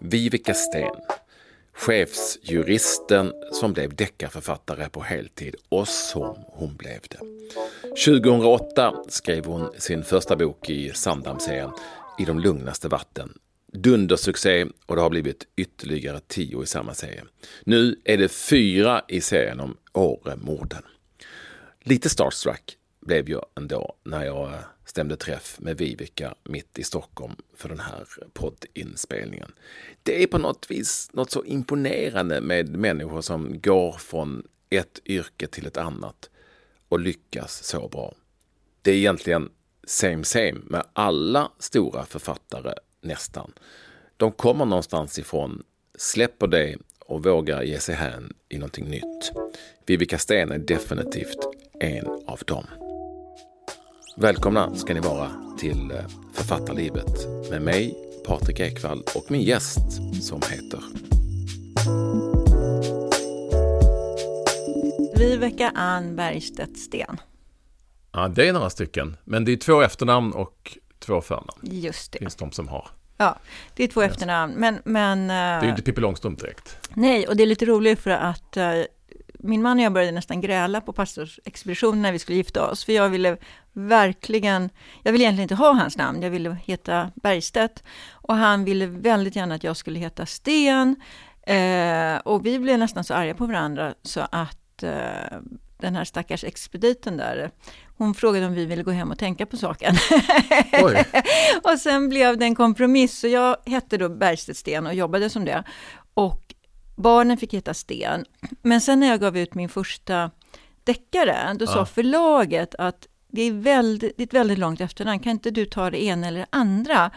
Viveka Sten, chefsjuristen som blev deckarförfattare på heltid och som hon blev det. 2008 skrev hon sin första bok i Sandhamnserien. I de lugnaste vatten. Dundersuccé och det har blivit ytterligare tio i samma serie. Nu är det fyra i serien om Åremorden. Lite starstruck blev jag ändå när jag eh, stämde träff med Viveka mitt i Stockholm för den här poddinspelningen. Det är på något vis något så imponerande med människor som går från ett yrke till ett annat och lyckas så bra. Det är egentligen same same med alla stora författare nästan. De kommer någonstans ifrån, släpper det och vågar ge sig hän i någonting nytt. Vivica Sten är definitivt en av dem. Välkomna ska ni vara till eh, Författarlivet med mig, Patrik Ekwall och min gäst som heter Viveka Ann Bergstedt Sten. Ja, det är några stycken. Men det är två efternamn och två förnamn. Just det. Finns de som har. Ja, det är två efternamn. Men, men, det är ju inte Pippi Långstrump direkt. Nej, och det är lite roligt för att uh, min man och jag började nästan gräla på pastorsexpeditionen när vi skulle gifta oss. För jag ville verkligen, jag ville egentligen inte ha hans namn, jag ville heta Bergstedt. Och han ville väldigt gärna att jag skulle heta Sten. Uh, och vi blev nästan så arga på varandra så att uh, den här stackars expediten där, hon frågade om vi ville gå hem och tänka på saken. och sen blev det en kompromiss, så jag hette då Bergstedt Sten och jobbade som det. Och barnen fick heta Sten. Men sen när jag gav ut min första deckare, då ja. sa förlaget att det är, väldigt, det är ett väldigt långt efternamn, kan inte du ta det ena eller det andra?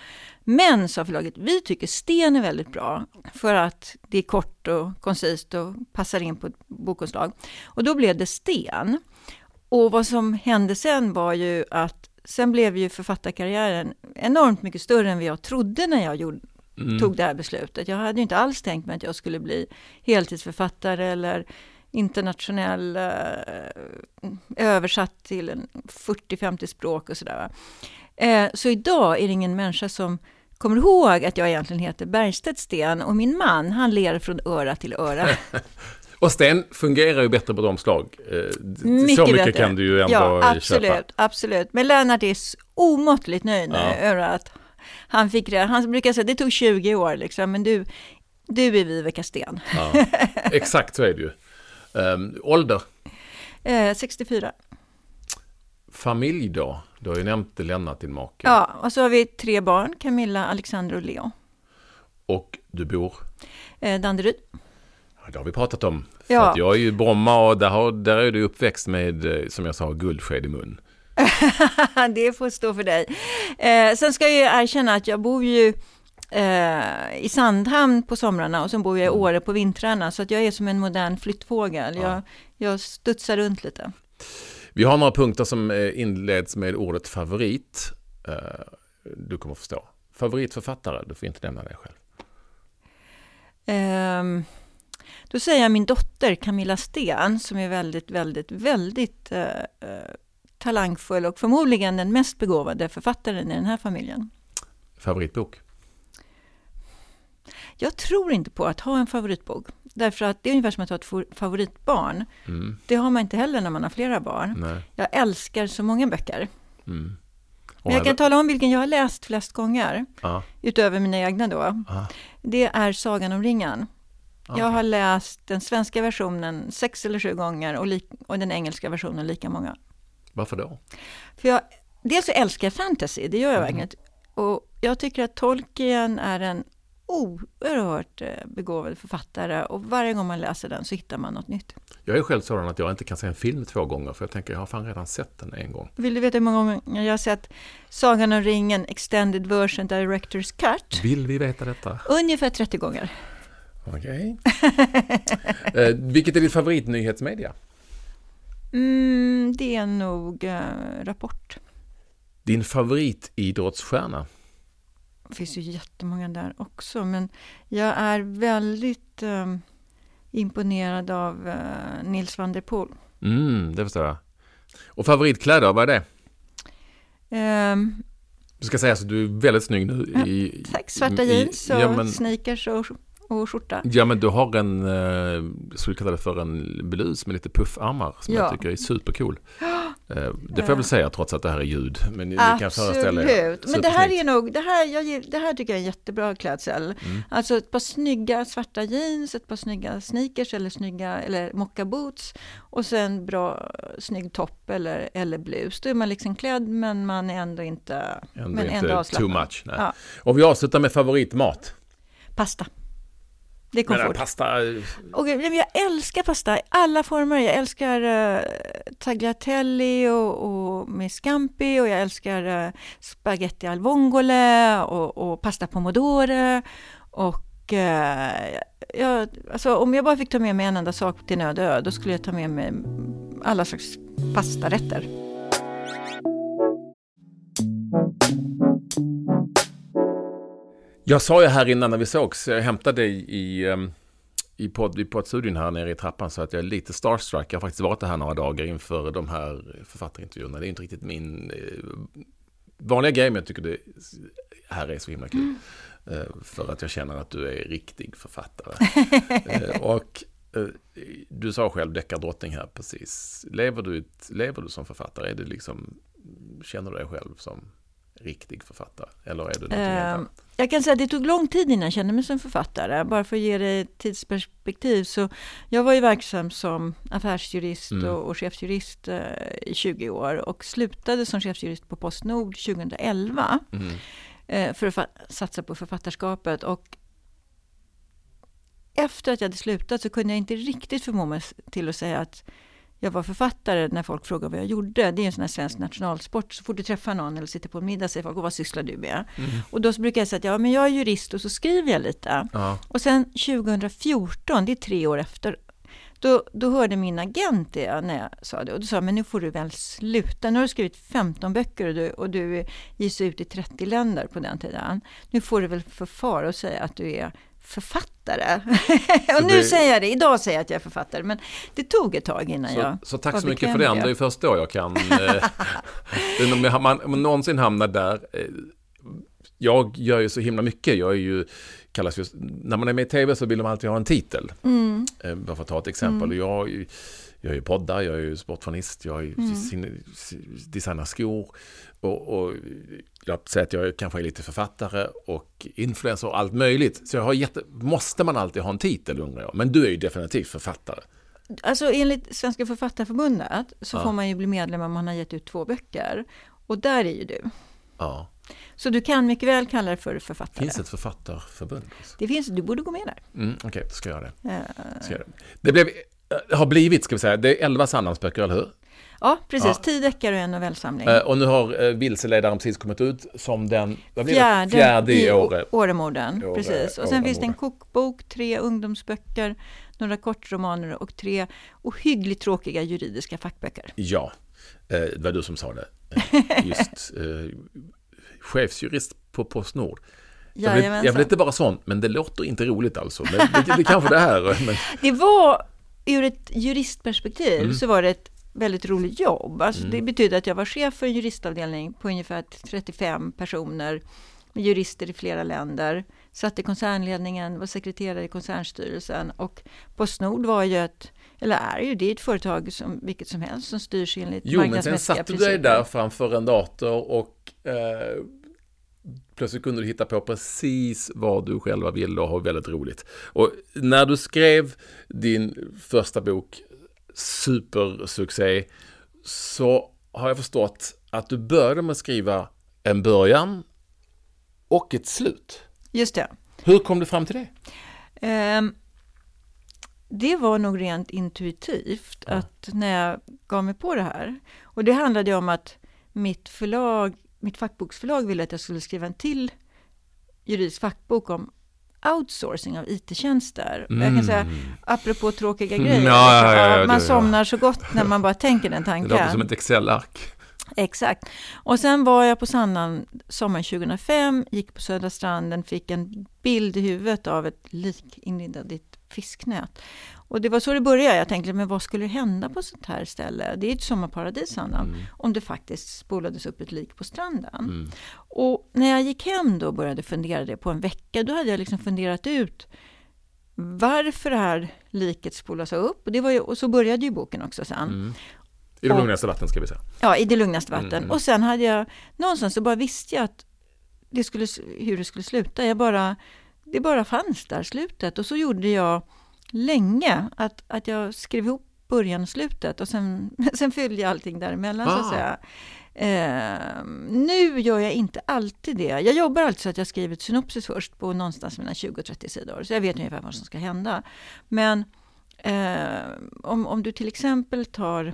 Men, sa förlaget, vi tycker Sten är väldigt bra, för att det är kort och koncist och passar in på ett bokomslag. Och då blev det Sten. Och vad som hände sen var ju att sen blev ju författarkarriären enormt mycket större än vad jag trodde när jag gjorde, mm. tog det här beslutet. Jag hade ju inte alls tänkt mig att jag skulle bli heltidsförfattare eller internationell, eh, översatt till 40-50 språk och sådär. Eh, så idag är det ingen människa som kommer ihåg att jag egentligen heter Bergstedt Sten och min man, han ler från öra till öra. och Sten fungerar ju bättre på de slag. Eh, mycket så mycket bättre. kan du ju ändå ja, absolut, köpa. Absolut, men Lennart är omåttligt nöjd ja. över att han fick det. Han brukar säga att det tog 20 år, liksom, men du, du är Viveka Sten. Ja, exakt så är det ju. Um, ålder? Eh, 64. Familj då? Du har ju nämnt Lennart, din make. Ja, och så har vi tre barn, Camilla, Alexander och Leo. Och du bor? Eh, Danderyd. Ja, det har vi pratat om. För ja. jag är ju Bromma och där, har, där är du uppväxt med, eh, som jag sa, guldsked i mun. det får stå för dig. Eh, sen ska jag erkänna att jag bor ju eh, i Sandhamn på somrarna och så bor jag i mm. Åre på vintrarna. Så att jag är som en modern flyttfågel. Ja. Jag, jag studsar runt lite. Vi har några punkter som eh, inleds med ordet favorit. Eh, du kommer förstå. Favoritförfattare, du får inte nämna dig själv. Um, då säger jag min dotter Camilla Sten som är väldigt, väldigt, väldigt uh, talangfull och förmodligen den mest begåvade författaren i den här familjen. Favoritbok? Jag tror inte på att ha en favoritbok. Därför att det är ungefär som att ha ett favoritbarn. Mm. Det har man inte heller när man har flera barn. Nej. Jag älskar så många böcker. Mm. Men jag kan tala om vilken jag har läst flest gånger. Ah. Utöver mina egna då. Ah. Det är Sagan om ringen. Okay. Jag har läst den svenska versionen sex eller sju gånger och, och den engelska versionen lika många. Varför då? För jag, dels så älskar jag fantasy, det gör jag mm. verkligen. Och jag tycker att Tolkien är en oerhört eh, begåvad författare och varje gång man läser den så hittar man något nytt. Jag är själv sådan att jag inte kan se en film två gånger för jag tänker jag har fan redan sett den en gång. Vill du veta hur många gånger jag har sett Sagan om ringen Extended Version Director's Cut? Vill vi veta detta? Ungefär 30 gånger. Okej. Okay. eh, vilket är ditt favoritnyhetsmedia? Mm, det är nog eh, Rapport. Din favoritidrottsstjärna? Det finns ju jättemånga där också, men jag är väldigt... Um, imponerad av uh, Nils van der Poel. Mm, det förstår jag. Och favoritkläder, vad är det? Um, du ska säga att du är väldigt snygg nu. I, tack, svarta i, jeans och ja, men, sneakers och och skjorta. Ja, men du har en, jag eh, skulle kalla det för en blus med lite puffarmar som ja. jag tycker är supercool. Eh, det får jag väl säga trots att det här är ljud. Men ni kan föreställa er. Men det här är nog, det här, jag, det här tycker jag är en jättebra klädsel. Mm. Alltså ett par snygga svarta jeans, ett par snygga sneakers eller snygga, eller mocka boots. Och sen bra snygg topp eller, eller blus. Då är man liksom klädd men man är ändå inte, ändå men inte ändå too much. Nej. Ja. Och vi avslutar med favoritmat. Pasta. Det kom fort. Pasta... Och jag älskar pasta i alla former. Jag älskar uh, tagliatelle och, och, med scampi och jag älskar uh, spaghetti al vongole och, och pasta pomodoro. Och uh, jag, alltså, om jag bara fick ta med mig en enda sak till nöd ö, då skulle jag ta med mig alla slags pastarätter. Jag sa ju här innan när vi sågs, jag hämtade dig i, ehm, i, podd, i poddstudion här nere i trappan så att jag är lite starstruck. Jag har faktiskt varit här några dagar inför de här författarintervjuerna. Det är inte riktigt min eh, vanliga grej, men jag tycker det här är så himla kul. Mm. Eh, för att jag känner att du är riktig författare. eh, och du sa själv deckardrottning här precis. Lever du, lever du som författare? Är det liksom, känner du dig själv som riktig författare? Eller är du uh, Jag kan säga att det tog lång tid innan jag kände mig som författare. Bara för att ge dig ett tidsperspektiv. Så jag var ju verksam som affärsjurist mm. och, och chefsjurist uh, i 20 år och slutade som chefsjurist på Postnord 2011 mm. uh, för att satsa på författarskapet. Och efter att jag hade slutat så kunde jag inte riktigt förmå mig till att säga att jag var författare när folk frågade vad jag gjorde. Det är en sån här svensk nationalsport. Så fort du träffar någon eller sitter på en middag säger folk, vad sysslar du med? Mm. Och då brukar jag säga att ja, men jag är jurist och så skriver jag lite. Ja. Och sen 2014, det är tre år efter, då, då hörde min agent det när jag sa det. Och då sa men nu får du väl sluta. Nu har du skrivit 15 böcker och du, och du ges ut i 30 länder på den tiden. Nu får du väl för far och säga att du är författare. och nu det... säger jag det, idag säger jag att jag är författare, men det tog ett tag innan så, jag Så tack så mycket för det, det är först då jag kan, eh, om, man, om man någonsin hamnar där, eh, jag gör ju så himla mycket, jag är ju, kallas just, när man är med i tv så vill de alltid ha en titel. Mm. Eh, bara för att ta ett exempel, mm. jag jag är ju poddar, jag är ju sportjournalist, jag är mm. designar skor och, och jag säger att jag kanske är lite författare och influencer och allt möjligt. Så jag har jätte, måste man alltid ha en titel undrar jag. Men du är ju definitivt författare. Alltså enligt Svenska Författarförbundet så ja. får man ju bli medlem om man har gett ut två böcker. Och där är ju du. Ja. Så du kan mycket väl kalla det för författare. Finns ett författarförbund? Det finns, du borde gå med där. Mm, Okej, okay, då ska jag göra det. Uh, ska jag göra det. det blev, har blivit, ska vi säga, det är elva Sandhamnsböcker, eller hur? Ja, precis. Ja. Tio deckare och en novellsamling. Eh, och nu har eh, Vilseledaren precis kommit ut som den fjärde, fjärde i Åre. Åremorden. Åre, precis. Och sen finns det en kokbok, tre ungdomsböcker, några kortromaner och tre ohyggligt tråkiga juridiska fackböcker. Ja, eh, det var du som sa det. Just eh, chefsjurist på Postnord. Jag vill, jag vill inte vara sån, men det låter inte roligt alltså. Men det, det, det kanske det här. Men... Det var, ur ett juristperspektiv, mm. så var det ett väldigt roligt jobb. Alltså mm. Det betyder att jag var chef för en juristavdelning på ungefär 35 personer med jurister i flera länder. Satt i koncernledningen, var sekreterare i koncernstyrelsen och Postnord var ju ett, eller är ju det, ett företag som vilket som helst som styrs enligt Jo, men sen satte du dig där framför en dator och eh, plötsligt kunde du hitta på precis vad du själva ville och ha väldigt roligt. Och när du skrev din första bok supersuccé så har jag förstått att du började med att skriva en början och ett slut. Just det. Hur kom du fram till det? Um, det var nog rent intuitivt ja. att när jag gav mig på det här. Och det handlade om att mitt förlag, mitt fackboksförlag ville att jag skulle skriva en till juridisk fackbok om outsourcing av IT-tjänster. Mm. Jag kan säga, mm. apropå tråkiga mm, grejer, ja, ja, ja, man somnar så gott när man bara tänker den tanken. Det låter som ett Excel-ark. Exakt. Och sen var jag på Sandhamn sommaren 2005, gick på Södra stranden, fick en bild i huvudet av ett lik inlindat i ett fisknät. Och det var så det började. Jag tänkte, men vad skulle hända på sånt här ställe? Det är ett sommarparadis, Sandhamn. Mm. Om det faktiskt spolades upp ett lik på stranden. Mm. Och när jag gick hem då och började fundera det på en vecka, då hade jag liksom funderat ut varför det här liket spolas upp. Och, det var ju, och så började ju boken också sen. Mm. I det lugnaste vatten ska vi säga. Ja, i det lugnaste vatten. Mm. Och sen hade jag, någonstans så bara visste jag att det skulle, hur det skulle sluta. Jag bara, det bara fanns där, slutet. Och så gjorde jag länge, att, att jag skrev ihop början och slutet och sen, sen fyllde jag allting däremellan ah. så att ah. säga. Eh, nu gör jag inte alltid det. Jag jobbar alltså så att jag skriver ett synopsis först på någonstans mellan 20 och 30 sidor, så jag vet ungefär vad som ska hända. Men eh, om, om du till exempel tar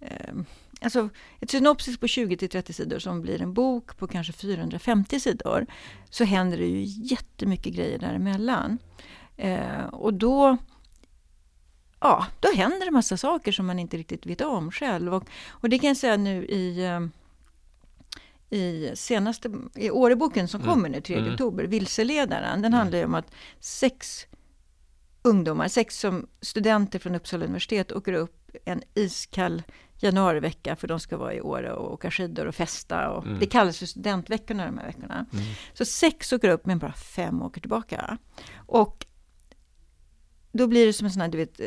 eh, alltså ett synopsis på 20 till 30 sidor som blir en bok på kanske 450 sidor, så händer det ju jättemycket grejer däremellan. Eh, och då, ja, då händer det massa saker som man inte riktigt vet om själv. Och, och det kan jag säga nu i eh, i senaste i Åreboken som mm. kommer nu 3 mm. oktober, Vilseledaren, den mm. handlar ju om att sex ungdomar, sex som studenter från Uppsala universitet åker upp en iskall januarivecka för de ska vara i Åre och åka skidor och festa. Och mm. Det kallas för studentveckorna de här veckorna. Mm. Så sex åker upp men bara fem åker tillbaka. Och då blir det som en sån här, du vet, eh,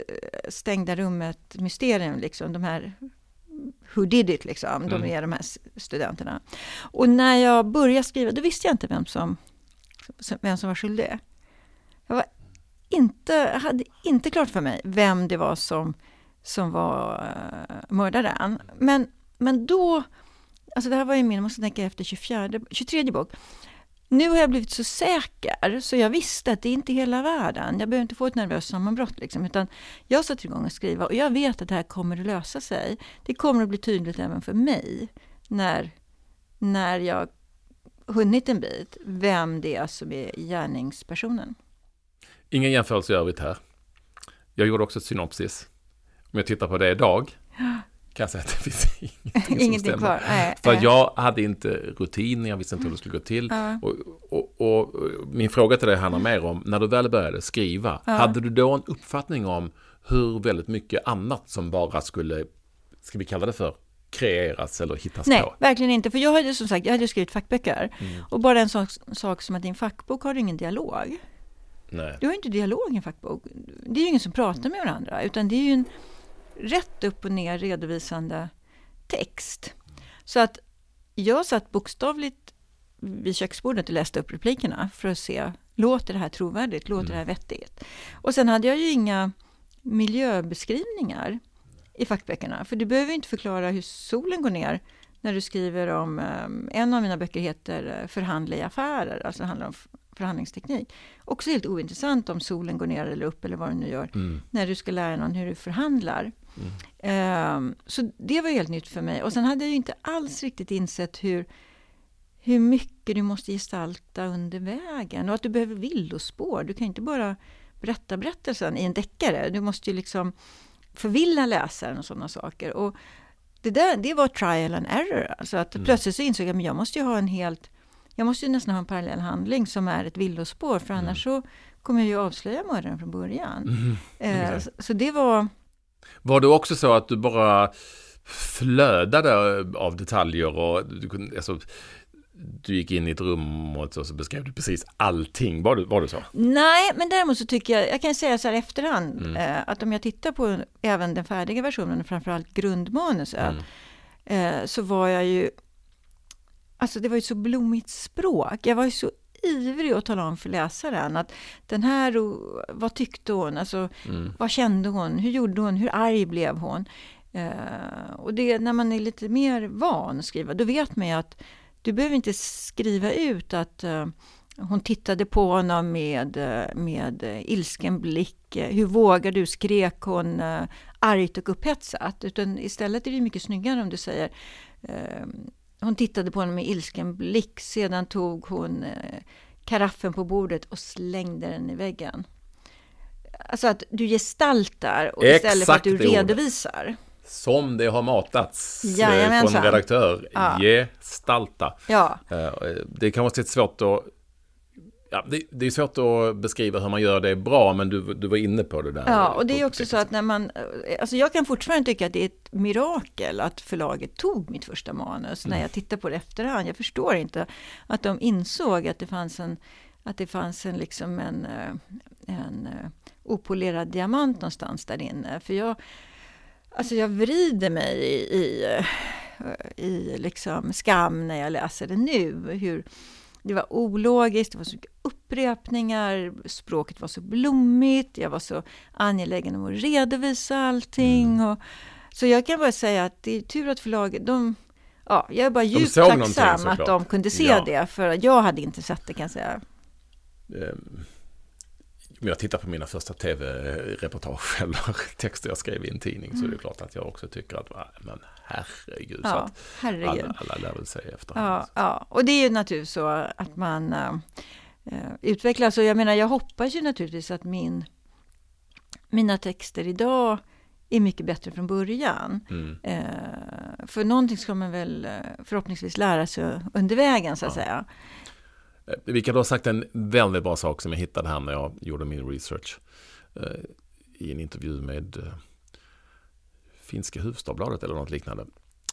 stängda rummet mysterium liksom. De här who did it liksom. De mm. är de här studenterna. Och när jag började skriva, då visste jag inte vem som, vem som var skyldig. Jag var inte, hade inte klart för mig vem det var som, som var uh, mördaren. Men, men då, alltså det här var ju min, jag måste tänka efter 24, 23 bok. Nu har jag blivit så säker så jag visste att det är inte hela världen. Jag behöver inte få ett nervöst sammanbrott. Liksom, utan jag satte igång att skriva och jag vet att det här kommer att lösa sig. Det kommer att bli tydligt även för mig när, när jag hunnit en bit vem det är som är gärningspersonen. Ingen jämförelse i övrigt här. Jag gjorde också ett synopsis. Om jag tittar på det idag kan jag säga att det finns ingenting, ingenting som stämmer. Kvar. Nej, För nej. jag hade inte rutin, jag visste inte hur det skulle gå till. Ja. Och, och, och, min fråga till dig handlar mer om, när du väl började skriva, ja. hade du då en uppfattning om hur väldigt mycket annat som bara skulle, ska vi kalla det för, kreeras eller hittas Nej, på? Nej, verkligen inte. För jag hade som sagt, jag hade skrivit fackböcker. Mm. Och bara en sak, sak som att din fackbok har ingen dialog. Nej. Du har inte dialog i en fackbok. Det är ju ingen som pratar med varandra, utan det är ju en rätt upp och ner redovisande text. Så att jag satt bokstavligt vid köksbordet och läste upp replikerna för att se, låter det här trovärdigt? Låter mm. det här vettigt? Och sen hade jag ju inga miljöbeskrivningar i fackböckerna, för du behöver inte förklara hur solen går ner när du skriver om, um, en av mina böcker heter eh, Förhandla i affärer, alltså handlar om förhandlingsteknik. Också helt ointressant om solen går ner eller upp eller vad du nu gör, mm. när du ska lära någon hur du förhandlar. Mm. så det var helt nytt för mig. Och sen hade jag ju inte alls riktigt insett hur, hur mycket du måste gestalta under vägen och att du behöver villospår. Du kan inte bara berätta berättelsen i en deckare. Du måste ju liksom förvilla läsaren och sådana saker. Och det, där, det var trial and error. Alltså att mm. plötsligt så insåg jag att jag måste ju ha en helt jag måste ju nästan ha en parallell handling som är ett villospår, för annars mm. så kommer jag ju avslöja mördaren från början. Mm. Eh, så, så, det var... Var det också så att du bara flödade av detaljer och du kunde, alltså, du gick in i ett rum och så, beskrev du precis allting. Var det, var det så? Nej, men däremot så tycker jag, jag kan säga så här efterhand, mm. eh, att om jag tittar på även den färdiga versionen, framförallt grundmanuset, mm. eh, så var jag ju, alltså det var ju så blommigt språk. Jag var ju så ivrig att tala om för läsaren att den här, vad tyckte hon? Alltså, mm. vad kände hon? Hur gjorde hon? Hur arg blev hon? Eh, och det, när man är lite mer van att skriva, då vet man ju att du behöver inte skriva ut att uh, hon tittade på honom med, uh, med uh, ilsken blick. Hur vågar du? skrek hon uh, argt och upphetsat. Utan istället är det mycket snyggare om du säger hon tittade på honom med ilsken blick. Sedan tog hon karaffen på bordet och slängde den i väggen. Alltså att du gestaltar och istället för att du redovisar. Ordet. Som det har matats eh, Jajamensan. från redaktör. Ja. Gestalta. Ja. Eh, det kan vara lite svårt att Ja, det, det, är svårt att beskriva hur man gör det bra, men du, du var inne på det där. Ja, och det är också så att när man... Alltså jag kan fortfarande tycka att det är ett mirakel att förlaget tog mitt första manus mm. när jag tittar på det efterhand. Jag förstår inte att de insåg att det fanns en, att det fanns en, liksom en, eh, en eh, opolerad diamant någonstans där inne. För jag, alltså jag vrider mig i, i, eh, i liksom skam när jag läser det nu. Hur, det var ologiskt, det var så mycket upprepningar, språket var så blommigt, jag var så angelägen om att redovisa allting. Mm. Och, så jag kan bara säga att det är tur att förlaget, de, ja, jag är bara djupt tacksam att de kunde se ja. det, för jag hade inte sett det kan jag säga. Um om jag tittar på mina första tv-reportage eller texter jag skrev i en tidning mm. så är det mm. klart att jag också tycker att, men herregud, ja, så att herregud. Alla, alla lär väl sig efterhand. Ja, ja, och det är ju naturligtvis så att man äh, utvecklas och jag menar, jag hoppas ju naturligtvis att min, mina texter idag är mycket bättre från början. Mm. Eh, för någonting ska man väl förhoppningsvis lära sig under vägen så att ja. säga. Eh, vi kan då ha sagt en väldigt bra sak som jag hittade här när jag gjorde min research. Eh, I en intervju med eh, finska huvudstadsbladet eller något liknande.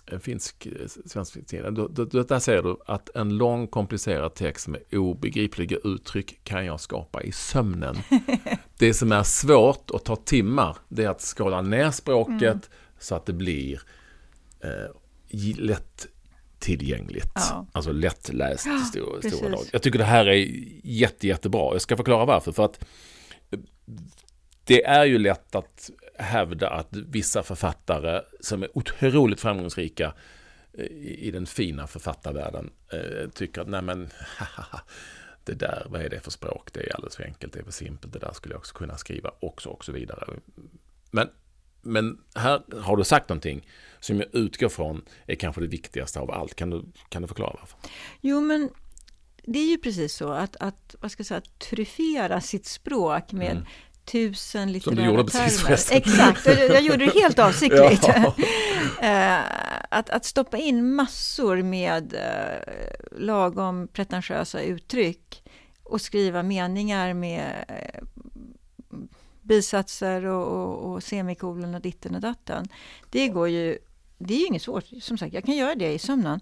En finsk svensk tidning. Där säger du att en lång komplicerad text med obegripliga uttryck kan jag skapa i sömnen. det som är svårt och tar timmar det är att skala ner språket mm. så att det blir eh, lätt tillgängligt. Ja. Alltså lättläst ja, stora, stora lag. Jag tycker det här är jätte, jättebra. Jag ska förklara varför. För att eh, det är ju lätt att hävda att vissa författare som är otroligt framgångsrika eh, i den fina författarvärlden eh, tycker att nej men det där, vad är det för språk? Det är alldeles för enkelt, det är för simpelt, det där skulle jag också kunna skriva också och så vidare. Men men här har du sagt någonting som jag utgår från är kanske det viktigaste av allt. Kan du, kan du förklara varför? Jo, men det är ju precis så att, att vad ska jag säga, tryffera sitt språk med mm. Tusen litterära Som du gjorde precis förresten. Exakt, jag, jag gjorde det helt avsiktligt. Ja. Eh, att, att stoppa in massor med uh, lagom pretentiösa uttryck och skriva meningar med uh, bisatser och, och, och semikolon och ditten och datten. Det går ju, det är ju inget svårt. Som sagt, jag kan göra det i sömnen.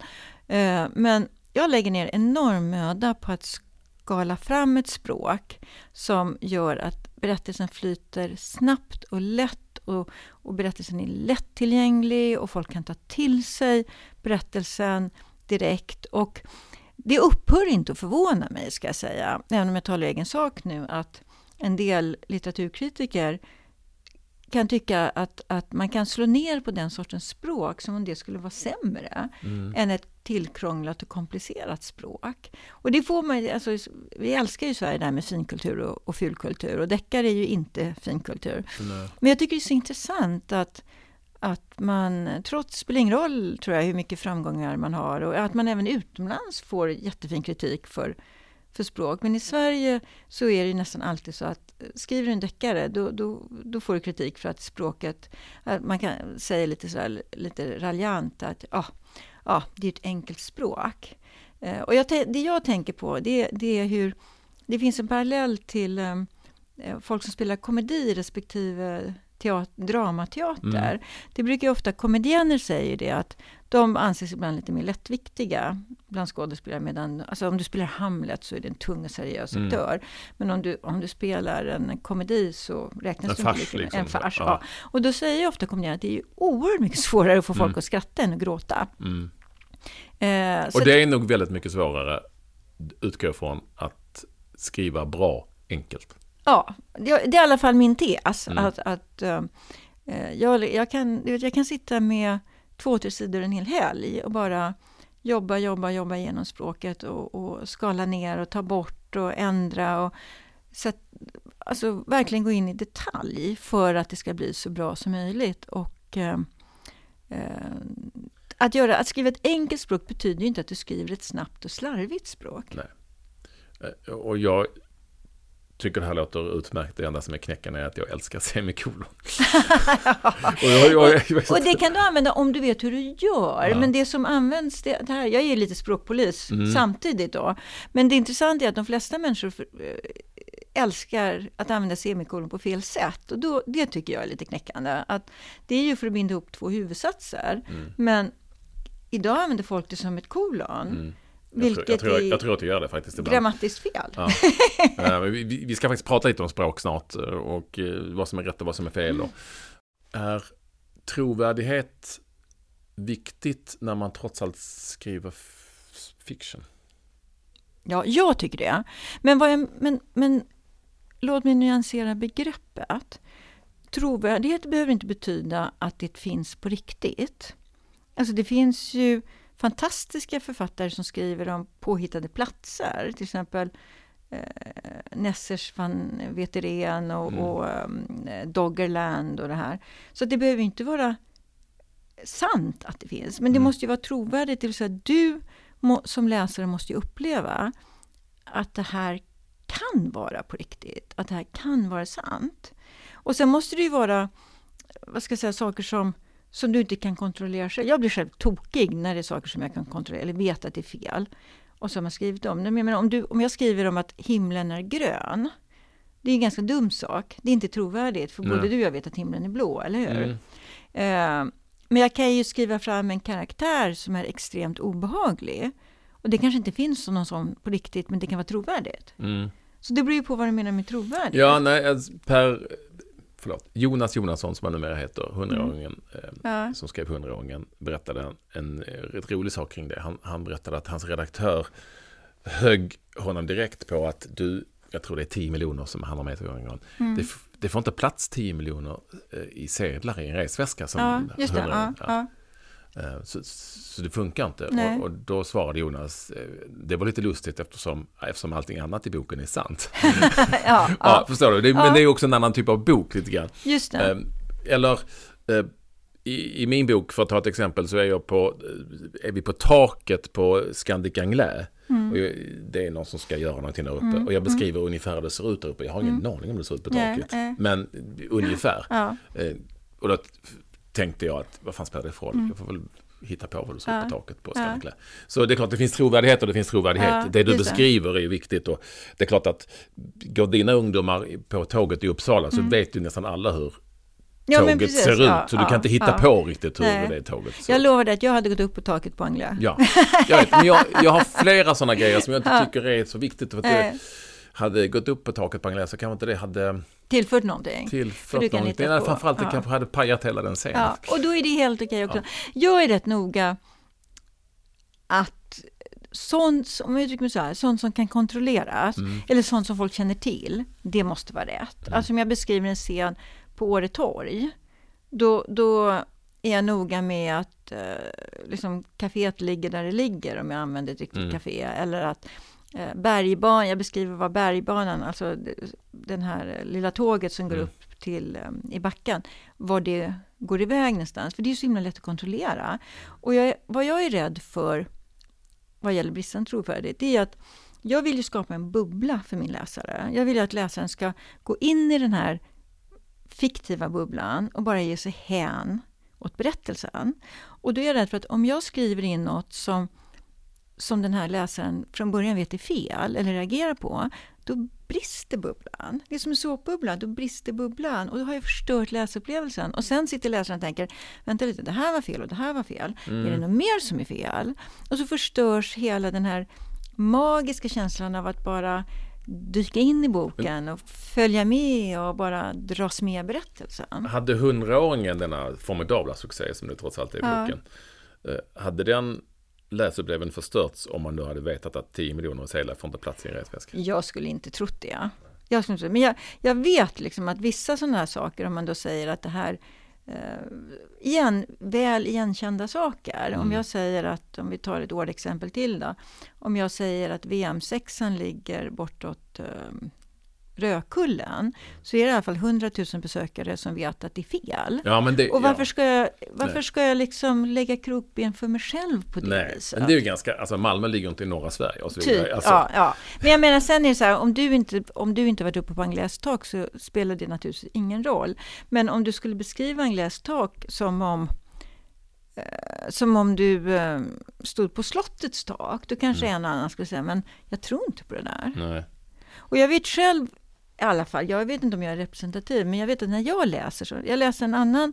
Eh, men jag lägger ner enorm möda på att skala fram ett språk som gör att berättelsen flyter snabbt och lätt och, och berättelsen är lättillgänglig och folk kan ta till sig berättelsen direkt. Och det upphör inte att förvåna mig, ska jag säga, även om jag talar egen sak nu, att en del litteraturkritiker kan tycka att, att man kan slå ner på den sortens språk som om det skulle vara sämre mm. än ett tillkrånglat och komplicerat språk. Och det får man, alltså, vi älskar ju Sverige där med finkultur och, och fulkultur och deckare är ju inte finkultur. Nej. Men jag tycker det är så intressant att, att man, trots, spelar ingen roll tror jag hur mycket framgångar man har och att man även utomlands får jättefin kritik för för språk. Men i Sverige så är det nästan alltid så att eh, skriver du en deckare då, då, då får du kritik för att språket, eh, man kan säga lite, sådär, lite raljant att ah, ah, det är ett enkelt språk. Eh, och jag, det jag tänker på det, det är hur det finns en parallell till eh, eh folk som spelar komedi respektive teater, dramateater. Mm. Det brukar ofta komedienner säga det att de anses ibland lite mer lättviktiga bland skådespelare. Medan, alltså om du spelar Hamlet så är det en tung och seriös mm. aktör. Men om du, om du spelar en komedi så räknas en fars, liksom. En fars, ja. ja. Och då säger ofta komedienner att det är oerhört mycket svårare att få folk mm. att skratta än att gråta. Mm. Eh, och det är nog väldigt mycket svårare, utgår från, att skriva bra enkelt. Ja, det, är i alla fall min tes. Mm. Att, att uh, jag, jag, kan, jag kan sitta med två, tre sidor en hel helg och bara jobba, jobba, jobba igenom språket och, och skala ner och ta bort och ändra. Och, så alltså verkligen gå in i detalj för att det ska bli så bra som möjligt. Och uh, att, göra, att skriva ett enkelt språk betyder ju inte att du skriver ett snabbt och slarvigt språk. Nej. Och jag tycker det här låter utmärkt. Det enda som är knäckande är att jag älskar semikolon. och, jag, jag, jag, och, det kan du använda om du vet hur du gör. Ja. Men det som används, det, här, jag är lite språkpolis mm. samtidigt då. Men det intressanta är att de flesta människor eh, älskar att använda semikolon på fel sätt. Och då, det tycker jag är lite knäckande. Att det är ju för att binda ihop två huvudsatser. Mm. Men idag använder folk det som ett kolon. Mm. Vilket jag, tror, jag, jag, tror att du gör det faktiskt ibland. Grammatiskt fel. Ja. Eh, vi, vi, ska faktiskt prata lite om språk snart eh, och eh, vad som är rätt och vad som är fel. Då. Är trovärdighet viktigt när man trots allt skriver fiction? Ja, jag tycker det. Men, jag, men, men låt mig nyansera begreppet. Trovärdighet behöver inte betyda att det finns på riktigt. Alltså det finns ju fantastiska författare som skriver om påhittade platser. Till exempel eh, Nessers van Veteren och, mm. och um, Doggerland och det här. Så det behöver inte vara sant att det finns, men det mm. måste ju vara trovärdigt. Det vill säga, du må, som läsare måste ju uppleva att det här kan vara på riktigt, att det här kan vara sant. Och sen måste det ju vara, vad ska jag säga, saker som som du inte kan kontrollera själv. Jag blir själv tokig när det är saker som jag kan kontrollera eller vet att det är fel. Och så har man skrivit om det. Men om, du, om jag skriver om att himlen är grön. Det är en ganska dum sak. Det är inte trovärdigt för Nej. både du och jag vet att himlen är blå, eller hur? Mm. Uh, men jag kan ju skriva fram en karaktär som är extremt obehaglig. Och det kanske inte finns någon sån på riktigt, men det kan vara trovärdigt. Mm. Så det beror ju på vad du menar med trovärdigt. Ja, nej, alltså, per förlåt, Jonas Jonasson som han numera heter, hundraåringen, mm. eh, ja. som skrev hundraåringen, berättade en, en rätt rolig sak kring det. Han, han berättade att hans redaktör högg honom direkt på att du, jag tror det är 10 miljoner som han har med till gången. Mm. Det, det, får inte plats 10 miljoner eh, i sedlar i en resväska som ja, just det, ja, ja. Eh, så, så, det funkar inte. Och, och, då svarade Jonas, eh, det var lite lustigt eftersom, eftersom allting annat i boken är sant. ja, ja, förstår du? Det, Men det är också en annan typ av bok lite grann. Just det. Eh, eller i, i, min bok, för att ta ett exempel, så är, jag på, är vi på taket på Scandic Anglais. Mm. Det är någon som ska göra någonting där uppe. Mm. Och jag beskriver mm. ungefär hur det ser ut där uppe. Jag har ingen mm. aning om det ser ut på taket. Nej, Men ungefär. Ja. Och då tänkte jag att vad fan spelar det för roll? Mm. Jag får väl hitta på vad du såg ja. på taket på Scandic ja. Så det är klart det finns trovärdighet och det finns trovärdighet. Ja, det du beskriver är viktigt och det är klart att går dina ungdomar på tåget i Uppsala så mm. vet ju nästan alla hur tåget precis, ser ut. så du kan inte hitta på riktigt hur Nej. det är tåget. Så. Jag lovade att jag hade gått upp på taket på Anglia. Ja, jag vet, men jag, jag har flera sådana grejer som jag inte tycker är så viktigt. För att det, hade gått upp på taket på Anglia så kanske inte det hade Tillfört någonting. Tillfört någonting. Nej, framförallt det ja. kanske hade pajat hela den scenen. Ja, och då är det helt okej också. Ja. Jag är rätt noga att sånt, om jag uttrycker mig så här, sånt som kan kontrolleras, mm. eller sånt som folk känner till, det måste vara rätt. Mm. Alltså om jag beskriver en scen på Åretorg, då, då är jag noga med att eh, liksom, kaféet ligger där det ligger, om jag använder ett riktigt mm. café, eller att eh, bergbanan, jag beskriver vad bergbanan, alltså den här lilla tåget som går mm. upp till um, i backen, var det går iväg någonstans. För det är så himla lätt att kontrollera. Och jag, vad jag är rädd för vad gäller bristande trovärdighet, det är att jag vill ju skapa en bubbla för min läsare. Jag vill att läsaren ska gå in i den här fiktiva bubblan och bara ge sig hän åt berättelsen. Och då är jag rädd för att om jag skriver in något som som den här läsaren från början vet är fel eller reagerar på, då brister bubblan. Det är som en såpbubbla, då brister bubblan och då har jag förstört läsupplevelsen. Och sen sitter läsaren och tänker, vänta lite, det här var fel och det här var fel. Mm. Är det något mer som är fel? Och så förstörs hela den här magiska känslan av att bara dyka in i boken och följa med och bara dras med i berättelsen. Hade hundraåringen denna formidabla succé som det trots allt är i boken, eh, hade den läsupplevelsen förstörts om man då hade vetat att 10 miljoner sedlar får inte plats i en resväska? Jag skulle inte trott det. Jag skulle inte, men jag, jag vet liksom att vissa sådana här saker, om man då säger att det här eh, igen, väl igenkända saker. Mm. Om jag säger att, om vi tar ett ordexempel till då. Om jag säger att VM6 ligger bortåt eh, Rödkullen så är det i alla fall 100 000 besökare som vet att det är fel. Ja, det, och varför, ja. ska, jag, varför ska jag liksom lägga krokben för mig själv på det Nej, viset? men det är ju ganska, alltså Malmö ligger inte i norra Sverige och så Typ. Alltså, ja, ja. Men jag menar sen är det så här, om du inte, om du inte varit uppe på Angles tak så spelar det naturligtvis ingen roll. Men om du skulle beskriva Angles tak som om eh, som om du eh, stod på slottets tak, då kanske Mm. en och annan skulle säga, men jag tror inte på det där. Nej. Och jag vet själv, i alla fall, jag vet inte om jag är representativ, men jag vet att när jag läser så, jag läser en annan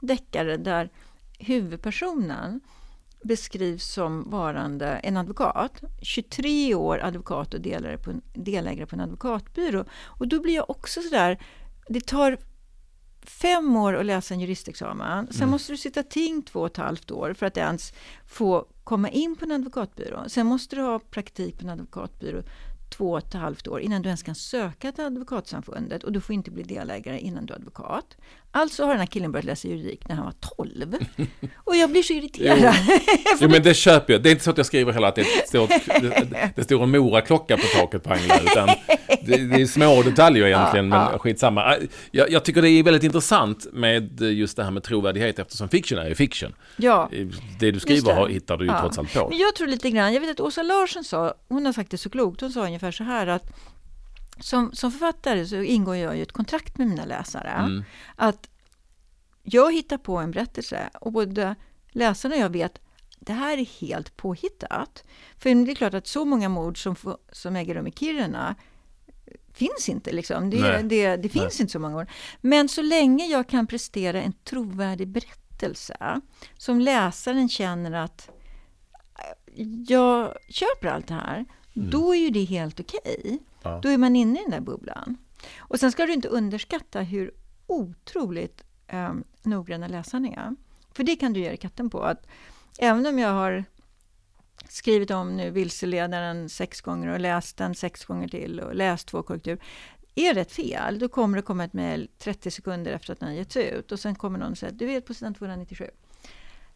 deckare där huvudpersonen beskrivs som varande en advokat, 23 år advokat och delägare på en, delägare på en advokatbyrå. Och då blir jag också sådär, det tar fem år att läsa en juristexamen, sen måste du sitta ting två och ett halvt år för att ens få komma in på en advokatbyrå. Sen måste du ha praktik på en advokatbyrå två och ett halvt år innan du ens kan söka till Advokatsamfundet och du får inte bli delägare innan du är advokat. Alltså har den här killen börjat läsa juridik när han var 12. Och jag blir så irriterad. Jo men det köper jag. Det är inte så att jag skriver heller att det står, det, det står en Mora-klocka på taket på Angla, utan det, det är små detaljer egentligen, Ja, men ja. skitsamma. Jag, jag tycker det är väldigt intressant med just det här med trovärdighet eftersom fiction är ju fiction. ja. Det du skriver det. hittar du ju Ja. trots allt på. Men jag tror lite grann, jag vet att Åsa Larsson sa, hon har sagt det så klokt, hon sa ungefär så här att som, som författare så ingår jag ju ett kontrakt med mina läsare. Mm. Att jag hittar på en berättelse och både läsarna och jag vet det här är helt påhittat. För det är klart att så många mord som, som äger rum i Kiruna finns inte. Liksom. Det, Nej. det, det finns inte så många mord. Men så länge jag kan prestera en trovärdig berättelse som läsaren känner att eh, jag köper allt det här, då är ju det helt okej. Ja. Då är man inne i den där bubblan. Och sen ska du inte underskatta hur otroligt eh, noggranna läsarna är. För det kan du göra katten på. Att även om jag har skrivit om nu Vilseledaren sex gånger och läst den sex gånger till och läst två korrektur. Är det ett fel, då kommer det komma ett mejl 30 sekunder efter att den har getts ut och sen kommer någon säger du vet på sidan 297.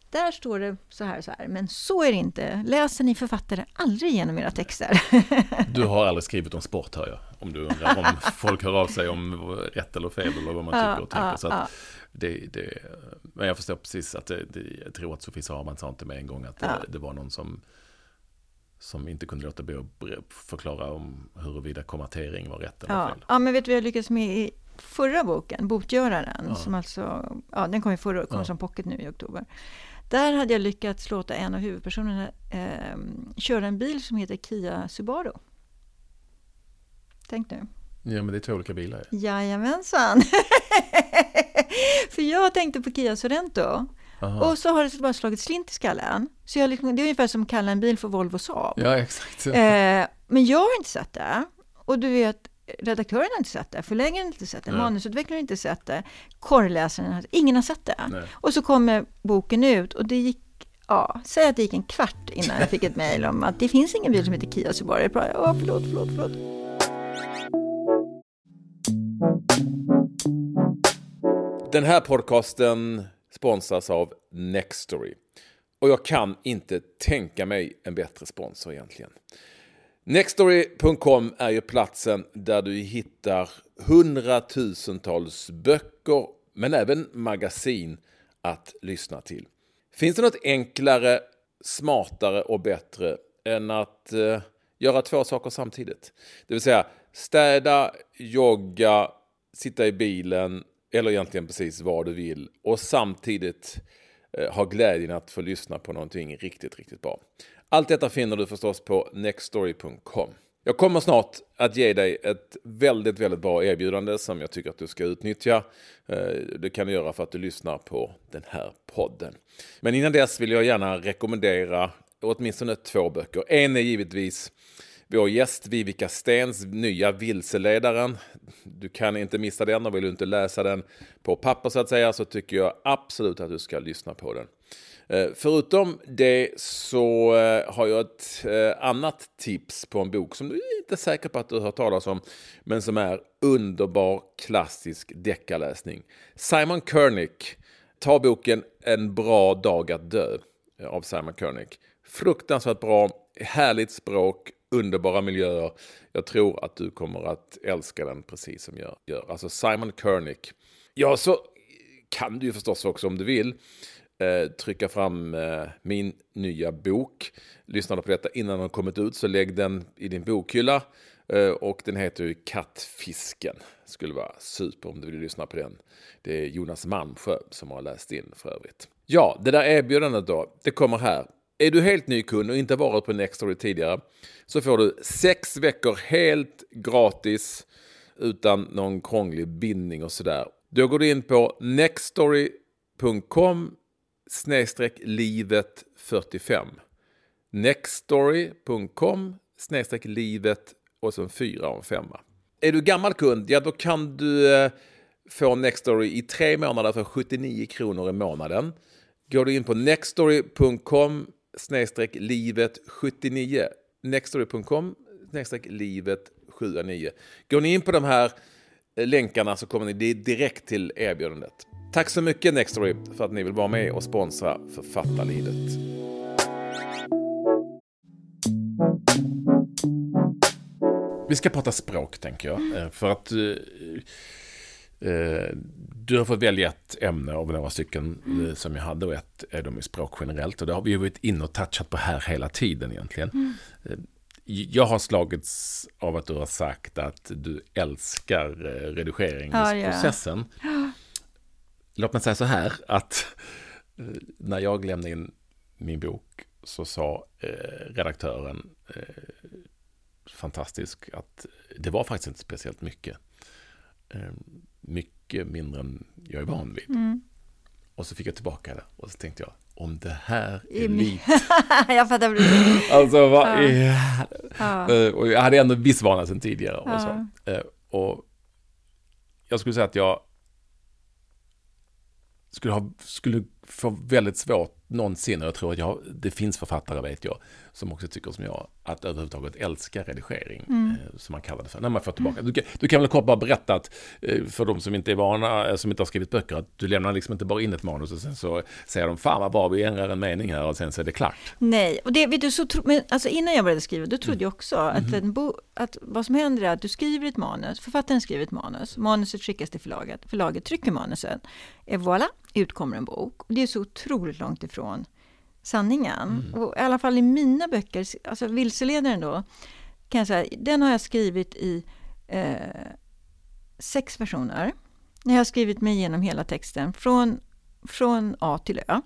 Där står det så här och så här, men så är det inte. Läser ni författare aldrig igenom era texter? Du har aldrig skrivit om sport hör jag. Om du undrar om folk hör av sig om rätt eller fel eller vad man tycker och tänker. Så att det, det, men jag förstår precis att det, det, jag tror att Sofie Sahlman sa inte med en gång att det, det var någon som, som inte kunde låta bli att förklara om huruvida kommatering var rätt eller Ja, fel. ja men vet du vad jag lyckades med i förra boken, Botgöraren, Ja. som alltså, ja den kom ju förra kom Ja. som pocket nu i oktober. Där hade jag lyckats låta en av huvudpersonerna eh, köra en bil som heter Kia Subaru. Tänk nu. Ja, men det är två olika bilar. Jajamensan! För jag tänkte på Kia Sorento. Aha. Och så har det bara slagit slint i skallen. Så jag liksom, det är ungefär som att kalla en bil för Volvo Saab. Ja, exakt. Eh, men jag har inte sett det. Och du vet, redaktören har inte sett det, förläggaren har inte sett det, Nej. manusutvecklaren har inte sett det, korrläsaren har ingen har sett det. Nej. Och så kommer boken ut och det gick Ja, säg att det gick en kvart innan jag fick ett mejl om att det finns ingen bil som heter Kia Subaru. Jag bara, ja, förlåt, förlåt, förlåt. Den här podcasten sponsras av Nextory. Och jag kan inte tänka mig en bättre sponsor egentligen. Nextory.com är ju platsen där du hittar hundratusentals böcker, men även magasin att lyssna till. Finns det något enklare, smartare och bättre än att eh, göra två saker samtidigt? Det vill säga städa, jogga, sitta i bilen eller egentligen precis vad du vill och samtidigt eh, ha glädjen att få lyssna på någonting riktigt, riktigt bra. Allt detta finner du förstås på nextstory.com. Jag kommer snart att ge dig ett väldigt, väldigt bra erbjudande som jag tycker att du ska utnyttja. Eh, det kan du göra för att du lyssnar på den här podden. Men innan dess vill jag gärna rekommendera åtminstone två böcker. En är givetvis vår gäst Vivica Stens nya Vilseledaren. Du kan inte missa den och vill du inte läsa den på papper så att säga så tycker jag absolut att du ska lyssna på den. Eh, förutom det så eh, har jag ett eh, annat tips på en bok som du är inte säker på att du har hört talas om men som är underbar klassisk deckarläsning. Simon Kernick ta boken En bra dag att dö av Simon Kernick. Fruktansvärt bra, härligt språk underbara miljöer. Jag tror att du kommer att älska den precis som jag gör. Alltså Simon Kernick. Ja, så kan du ju förstås också om du vill eh, trycka fram eh, min nya bok. Lyssnar du på detta innan den kommit ut så lägg den i din bokhylla. Eh, och den heter ju Kattfisken. Skulle vara super om du vill lyssna på den. Det är Jonas Malmsjö som har läst in för övrigt. Ja, det där erbjudandet då, det kommer här. Är du helt ny kund och inte varit på Nextory tidigare så får du sex veckor helt gratis utan någon krånglig bindning och sådär. Då går du in på nextory.com snedstreck livet 45. Nextory.com snedstreck livet och sen fyra och en femma. Är du gammal kund, ja då kan du eh, få Nextory i tre månader för 79 kronor i månaden. Går du in på nextory.com snedstreck livet 79 nextory.com snedstreck livet 79. Går ni in på de här eh, länkarna så kommer ni direkt till erbjudandet. Tack så mycket Nextory för att ni vill vara med och sponsra Författarlivet. Vi ska prata språk, tänker jag. Eh, för att eh, du har fått välja ett ämne av några stycken mm. som jag hade och ett är de i språk generellt. Och det har vi ju varit inne och touchat på här hela tiden egentligen. Mm. Jag har slagits av att du har sagt att du älskar redigeringsprocessen. Ja, ja. Låt mig säga så här att när jag lämnade in min bok så sa redaktören fantastisk att det var faktiskt inte speciellt mycket. Mycket mindre än jag är van vid. Mm. Och så fick jag tillbaka det och så tänkte jag, om det här är lite... jag fattar precis. Alltså, vad ja. är... Ja. Eh, och jag hade ändå viss vana sedan tidigare. Och, så. Eh, och jag skulle säga att jag skulle, ha, skulle få väldigt svårt någonsin, och jag tror att jag, det finns författare, vet jag, som också tycker som jag, att överhuvudtaget älska redigering, mm. eh, som man kallar det för, när man får tillbaka. Du, du, kan väl kort bara berätta att, eh, för de som inte är vana, eh, som inte har skrivit böcker, att du lämnar liksom inte bara in ett manus och sen så säger de, fan vad bra, vi ändrar en mening här och sen så är det klart. Nej, och det vet du, så tro, men alltså innan jag började skriva, då trodde jag också att, mm. en bo, att vad som händer är att du skriver ett manus, författaren skriver ett manus, manuset skickas till förlaget, förlaget trycker manuset, et voilà, utkommer en bok. Och det är så otroligt långt ifrån sanningen. Mm. Och I alla fall i mina böcker, alltså Vilseledaren då, kan jag säga, den har jag skrivit i eh, sex versioner. Jag har skrivit mig igenom hela texten från, från A till Ö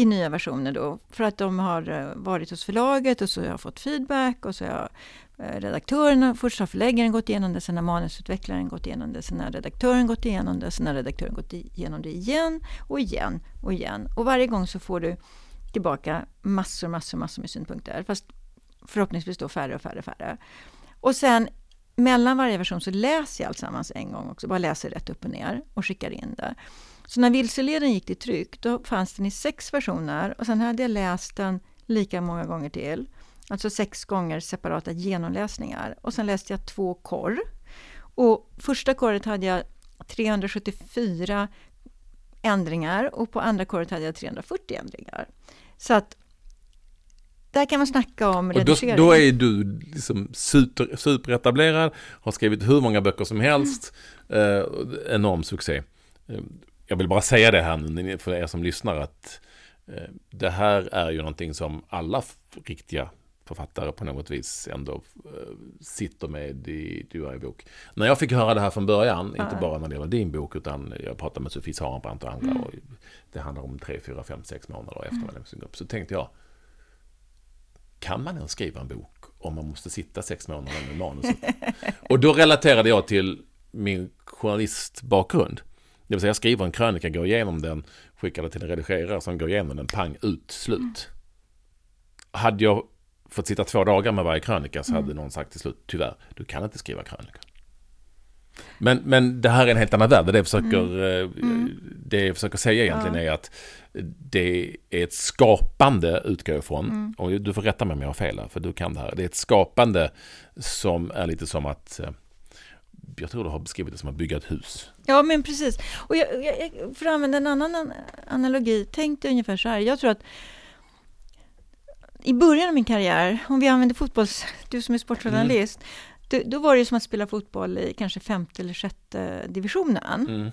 i nya versioner då, för att de har eh, varit hos förlaget och så har jag fått feedback och så har eh, redaktören, först har förläggaren gått igenom det, sen har manusutvecklaren gått igenom det, sen har redaktören gått igenom det, sen har redaktören gått igenom det igen och igen och igen. Och varje gång så får du tillbaka massor, massor, massor med synpunkter. Fast förhoppningsvis då färre och färre, färre. Och sen mellan varje version så läser jag alltsammans en gång också. Bara läser rätt upp och ner och skickar in det. Så när Vilseleden gick till tryck, då fanns den i sex versioner och sen hade jag läst den lika många gånger till. Alltså sex gånger separata genomläsningar. Och sen läste jag två korr. Och första korret hade jag 374 ändringar och på andra korret hade jag 340 ändringar. Så att där kan man snacka om redigering. Då, då, är du liksom super, superetablerad, har skrivit hur många böcker som helst, mm. eh, enorm succé. Jag vill bara säga det här nu för er som lyssnar att eh, det här är ju någonting som alla riktiga författare på något vis ändå eh, sitter med i Du bok. När jag fick höra det här från början, ja. inte bara när det gäller din bok, utan jag pratade med Sofie Sarenbrant och andra, mm. och det handlar om tre, fyra, fem, sex månader efter mm. man upp, så tänkte jag, kan man ens skriva en bok om man måste sitta sex månader med manuset? och då relaterade jag till min journalistbakgrund. Det vill säga jag skriver en krönika, går igenom den, skickar det till en redigerare som går igenom den, pang, ut, slut. Mm. Hade jag fått sitta två dagar med varje krönika så hade mm. någon sagt till slut, tyvärr, du kan inte skriva krönika. Men, men det här är en helt annan värld. Det jag försöker, mm. Eh, mm. det jag försöker säga egentligen ja. är att det är ett skapande, utgår jag ifrån. Mm. Och du får rätta mig om jag har fel här, för du kan det här. Det är ett skapande som är lite som att eh, jag tror du har beskrivit det som att bygga ett hus. Ja, men precis. Och jag, jag, för att använda en annan analogi, tänk dig ungefär så här. Jag tror att i början av min karriär, om vi använder fotbolls... Du som är sportjournalist, mm. då, då, var det som att spela fotboll i kanske femte eller sjätte divisionen. Mm.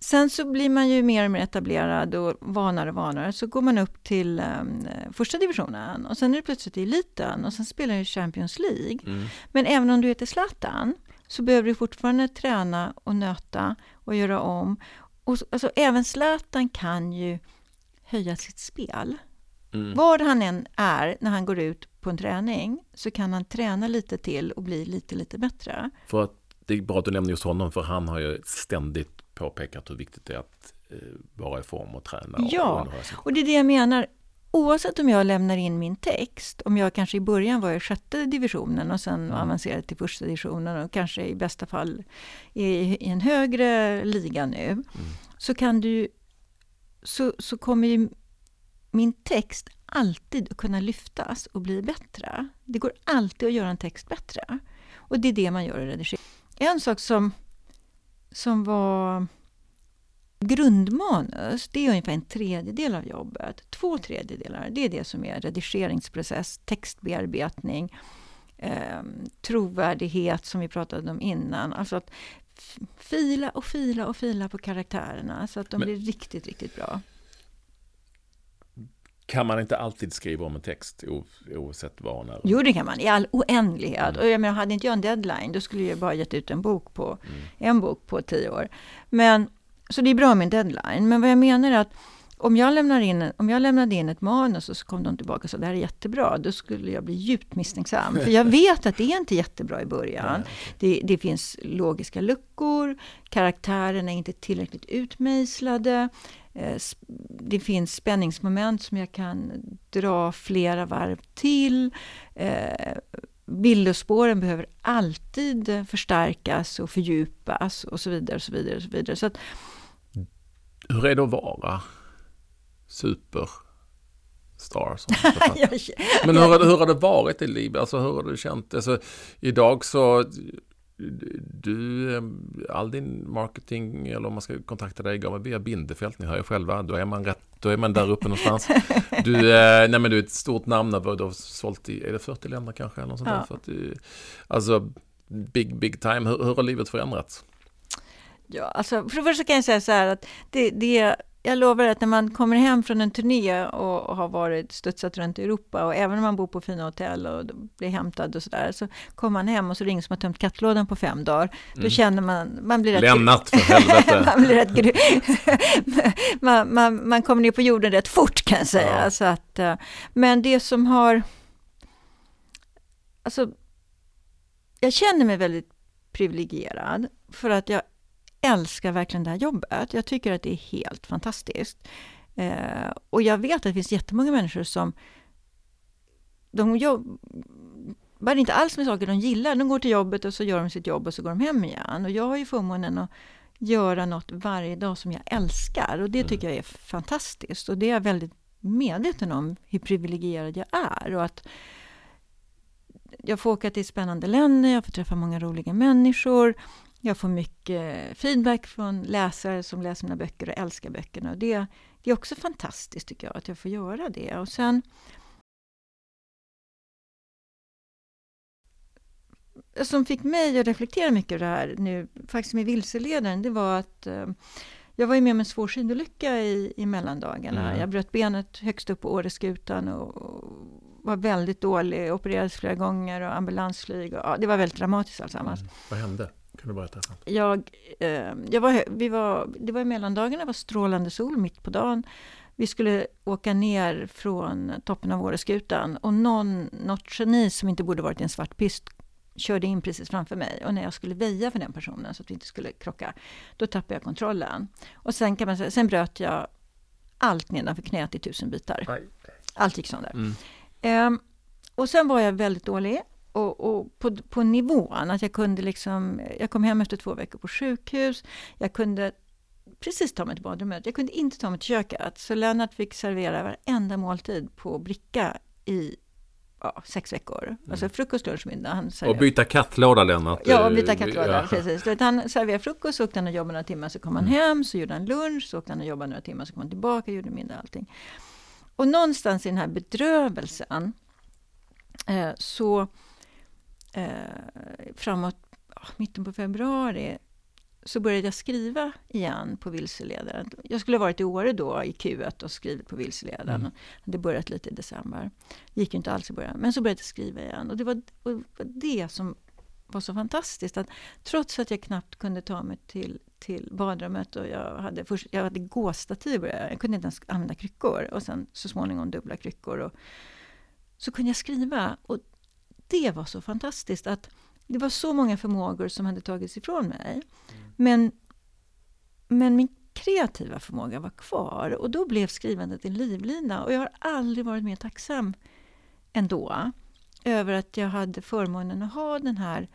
Sen så blir man ju mer och mer etablerad och vanare och vanare. Så går man upp till um, första divisionen och sen är det plötsligt i eliten och sen spelar du Champions League. Mm. Men även om du heter Zlatan så behöver du fortfarande träna och nöta och göra om. Och, alltså, även Zlatan kan ju höja sitt spel. Mm. Var han än är när han går ut på en träning så kan han träna lite till och bli lite, lite bättre. För att det är bra att du nämner just honom för han har ju ständigt påpekat hur viktigt det är att eh, vara i form och träna. Ja, och, och det är det jag menar. Oavsett om jag lämnar in min text, om jag kanske i början var i sjätte divisionen och sen avancerade till första divisionen och kanske i bästa fall i, i en högre liga nu, mm. så kan du så, så kommer ju min text alltid att kunna lyftas och bli bättre. Det går alltid att göra en text bättre. Och det är det man gör i redigering. En sak som, som var grundmanus, det är ungefär en tredjedel av jobbet. Två tredjedelar, det är det som är redigeringsprocess, textbearbetning, eh, trovärdighet som vi pratade om innan. Alltså att fila och fila och fila på karaktärerna så att de Men, blir riktigt, riktigt bra. Kan man inte alltid skriva om en text oavsett? När... Jo, det kan man i all oändlighet. Mm. Och jag menar, hade inte jag en deadline, då skulle jag bara gett ut en bok på, mm. en bok på tio år. Men, så det är bra med en deadline. Men vad jag menar är att om jag, lämnar in, om jag lämnade in ett manus och så kom de tillbaka och sa det här är jättebra, då skulle jag bli djupt misstänksam. För jag vet att det är inte jättebra i början. Det, det finns logiska luckor, karaktärerna är inte tillräckligt utmejslade. Eh, det finns spänningsmoment som jag kan dra flera varv till. Eh, Bilderspåren behöver alltid förstärkas och fördjupas och så vidare. Och så vidare, och så vidare. Så att, Hur är det att vara superstar? Men hur, hur har det varit i livet? Alltså, hur har du känt? Alltså, idag så du, eh, all din marketing eller om man ska kontakta dig går via Bindefält, ni hör ju själva, då är man, rätt, då är man där uppe någonstans. Du, eh, nej men du är ett stort namn, du har sålt i, är det 40 länder kanske? Eller något sånt ja. där, för att, alltså, big, big time, hur, hur har livet förändrats? Ja, alltså för det första kan jag säga så här att det, det jag lovar att när man kommer hem från en turné och, har varit studsat runt i Europa och även om man bor på fina hotell och blir hämtad och sådär så kommer man hem och så ringer som har tömt kattlådan på fem dagar. Mm. Då känner man, man blir rätt... Lämnat för helvete! man, blir rätt man, man, man kommer ner på jorden rätt fort kan jag säga. Ja. Så att, eh, men det som har... Alltså, jag känner mig väldigt privilegierad för att jag älskar verkligen det här jobbet. Jag tycker att det är helt fantastiskt. Eh, och jag vet att det finns jättemånga människor som de jobbar inte alls med saker de gillar. De går till jobbet och så gör de sitt jobb och så går de hem igen. Och jag har ju förmånen att göra något varje dag som jag älskar och det mm. tycker jag är fantastiskt. Och det är jag väldigt medveten om hur privilegierad jag är. Och att jag får åka till spännande länder, jag får träffa många roliga människor. Jag får mycket feedback från läsare som läser mina böcker och älskar böckerna. Och det, det är också fantastiskt tycker jag, att jag får göra det. Och sen som fick mig att reflektera mycket över det här nu, faktiskt med vilseledaren, det var att eh, jag var ju med om en svår skidolycka i, i mellandagarna. Mm. Jag bröt benet högst upp på Åreskutan och, och var väldigt dålig, opererades flera gånger och ambulansflyg. Och, ja, det var väldigt dramatiskt alltsammans. Mm. Vad hände? Kan du berätta? Jag, eh, jag var, vi var, det var i mellandagarna, det var strålande sol mitt på dagen. Vi skulle åka ner från toppen av Åreskutan och någon, något geni som inte borde varit i en svart pist körde in precis framför mig och när jag skulle väja för den personen så att vi inte skulle krocka, då tappade jag kontrollen. Och sen, kan man säga, sen bröt jag allt nedanför knät i tusen bitar. Allt gick sönder. Mm. Um, och sen var jag väldigt dålig och, och på, på nivån att jag kunde liksom, jag kom hem efter två veckor på sjukhus, jag kunde precis ta mig till badrummet, jag kunde inte ta mig till köket. Så Lennart fick servera varenda måltid på bricka i ja, sex veckor. Mm. Alltså frukost, lunch, middag. och byta kattlåda Lennart? Ja, och byta kattlåda, ja. precis. Han serverade frukost, så åkte han och jobbade några timmar, så kom han mm. hem, så gjorde han lunch, så åkte han och jobbade några timmar, så kom han tillbaka, gjorde middag, allting. och någonstans i den här bedrövelsen eh, så eh, framåt ja, mitten på februari så började jag skriva igen på Vilseledaren. Jag skulle ha varit i Åre då i Q1 och skrivit på Vilseledaren. Mm. Det börjat lite i december. Gick ju inte alls i början. Men så började jag skriva igen. Och det var, och det, var det som var så fantastiskt. att Trots att jag knappt kunde ta mig till, till badrummet och jag hade, först, jag hade gåstativ. Jag kunde inte ens använda kryckor. Och sen så småningom dubbla kryckor. Och, så kunde jag skriva. Och det var så fantastiskt att det var så många förmågor som hade tagits ifrån mig. Mm. Men, men min kreativa förmåga var kvar och då blev skrivandet en livlina. Och jag har aldrig varit mer tacksam ändå över att jag hade förmånen att ha den här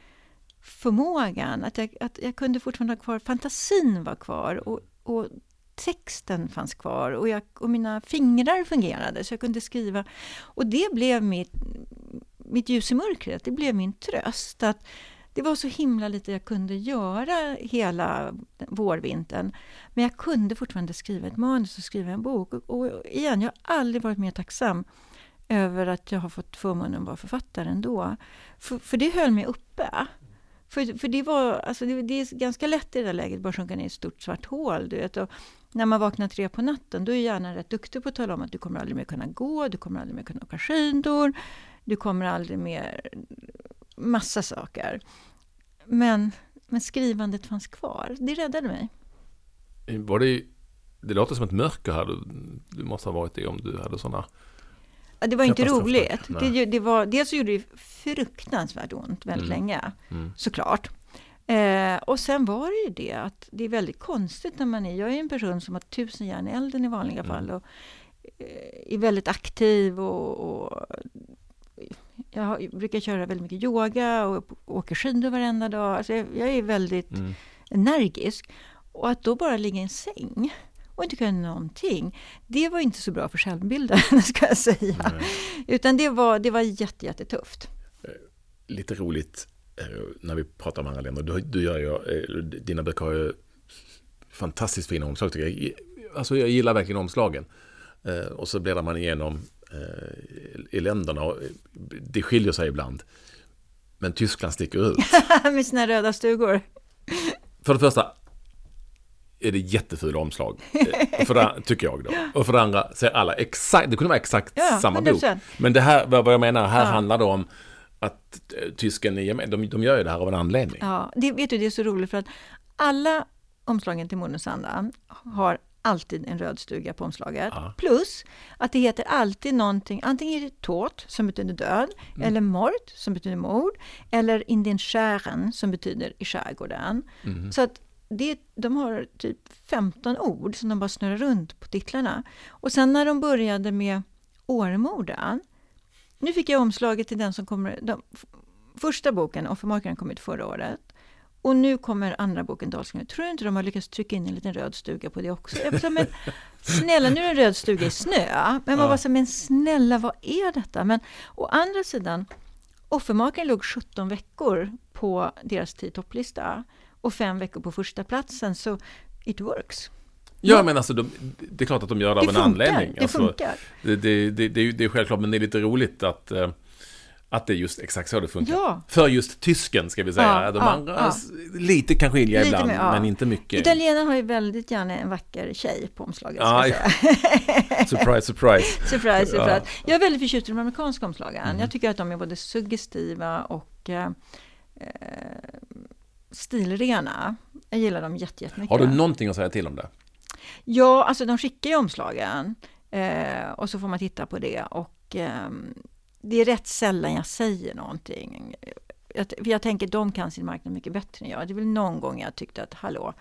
förmågan. Att jag, att jag kunde fortfarande ha kvar, fantasin var kvar och, och texten fanns kvar och, jag, och mina fingrar fungerade så jag kunde skriva. Och det blev mitt, mitt ljus i mörkret, det blev min tröst. Att det var så himla lite jag kunde göra hela vårvintern. Men jag kunde fortfarande skriva ett manus och skriva en bok. Och igen, jag har aldrig varit mer tacksam över att jag har fått förmånen att vara författare ändå. För, för det höll mig uppe. För, för det, var, alltså det, det, är ganska lätt i det där läget bara sjunka ner i ett stort svart hål. Du vet, och när man vaknar tre på natten, då är hjärnan rätt duktig på att tala om att du kommer aldrig mer kunna gå, du kommer aldrig mer kunna åka skidor, du kommer aldrig mer... Massa saker. Men, men skrivandet fanns kvar. Det räddade mig. Var det, det låter som ett mörker här du, du måste ha varit i om du hade sådana Ja, det var inte roligt. Det, det, var, dels så gjorde det fruktansvärt ont väldigt mm. länge, mm. såklart. Eh, och sen var det ju det att det är väldigt konstigt när man är... Jag är en person som har tusen järn i elden i vanliga mm. fall och eh, är väldigt aktiv och, och jag brukar köra väldigt mycket yoga och åker skidor varenda dag. Alltså jag, jag är väldigt mm. energisk. Och att då bara ligga i en säng och inte kunna någonting. Det var inte så bra för självbilden, ska jag säga. Nej. Utan det var, det var jätte, jättetufft. Eh, lite roligt eh, när vi pratar om andra länder. Du, du gör ju, eh, dina böcker har ju fantastiskt fina omslag tycker jag. Alltså jag gillar verkligen omslagen. Och så bläddrar man igenom i länderna. Och det skiljer sig ibland. Men Tyskland sticker ut. Med sina röda stugor. För det första, är det jättefula omslag. Eh, för det, tycker jag då. Och för det andra ser alla exakt, det kunde vara exakt ja, samma bok. Men det här, vad jag menar, här ja. handlar det om att eh, tysken är de, de gör ju det här av en anledning. Ja, det, vet du, det är så roligt för att alla omslagen till Månens anda har alltid en röd stuga på omslaget. Ja. Plus att det heter alltid någonting, antingen är det tåt som betyder död, mm. eller mort som betyder mord, eller in den skären som betyder i skärgården. Mm. Så att det, de har typ 15 ord som de bara snurrar runt på titlarna. Och sen när de började med Åremorden, nu fick jag omslaget till den som kommer, de, första boken, Offermakaren, kom ut förra året. Och nu kommer andra boken, Dalslingar. Tror du inte de har lyckats trycka in en liten röd stuga på det också? Jag sa, men snälla, nu är det en röd stuga i snö. Men man ja. bara men snälla, vad är detta? Men å andra sidan, Offermakaren låg 17 veckor på deras tio topplista och fem veckor på första platsen så it works. Ja, men alltså de, det är klart att de gör det, det av en funkar, anledning. Det alltså, funkar. Det, det, det, det, är, självklart, men det är lite roligt att, eh, att det är just exakt så det funkar. Ja. För just tysken, ska vi säga. Ja, de ja, andra ja. lite kan skilja lite ibland, med, men inte mycket. Italienarna har ju väldigt gärna en vacker tjej på omslaget. Ja, surprise, surprise. surprise, surprise. Jag är väldigt förtjust i de amerikanska omslagen. Mm. Jag tycker att de är både suggestiva och eh, stilrena. Jag gillar dem jättemycket. Har du någonting att säga till om det? Ja, alltså de skickar ju omslagen eh, och så får man titta på det och eh, det är rätt sällan jag säger någonting. Jag, jag tänker de kan sin marknad mycket bättre än jag. Det är väl någon gång jag tyckte att hallå,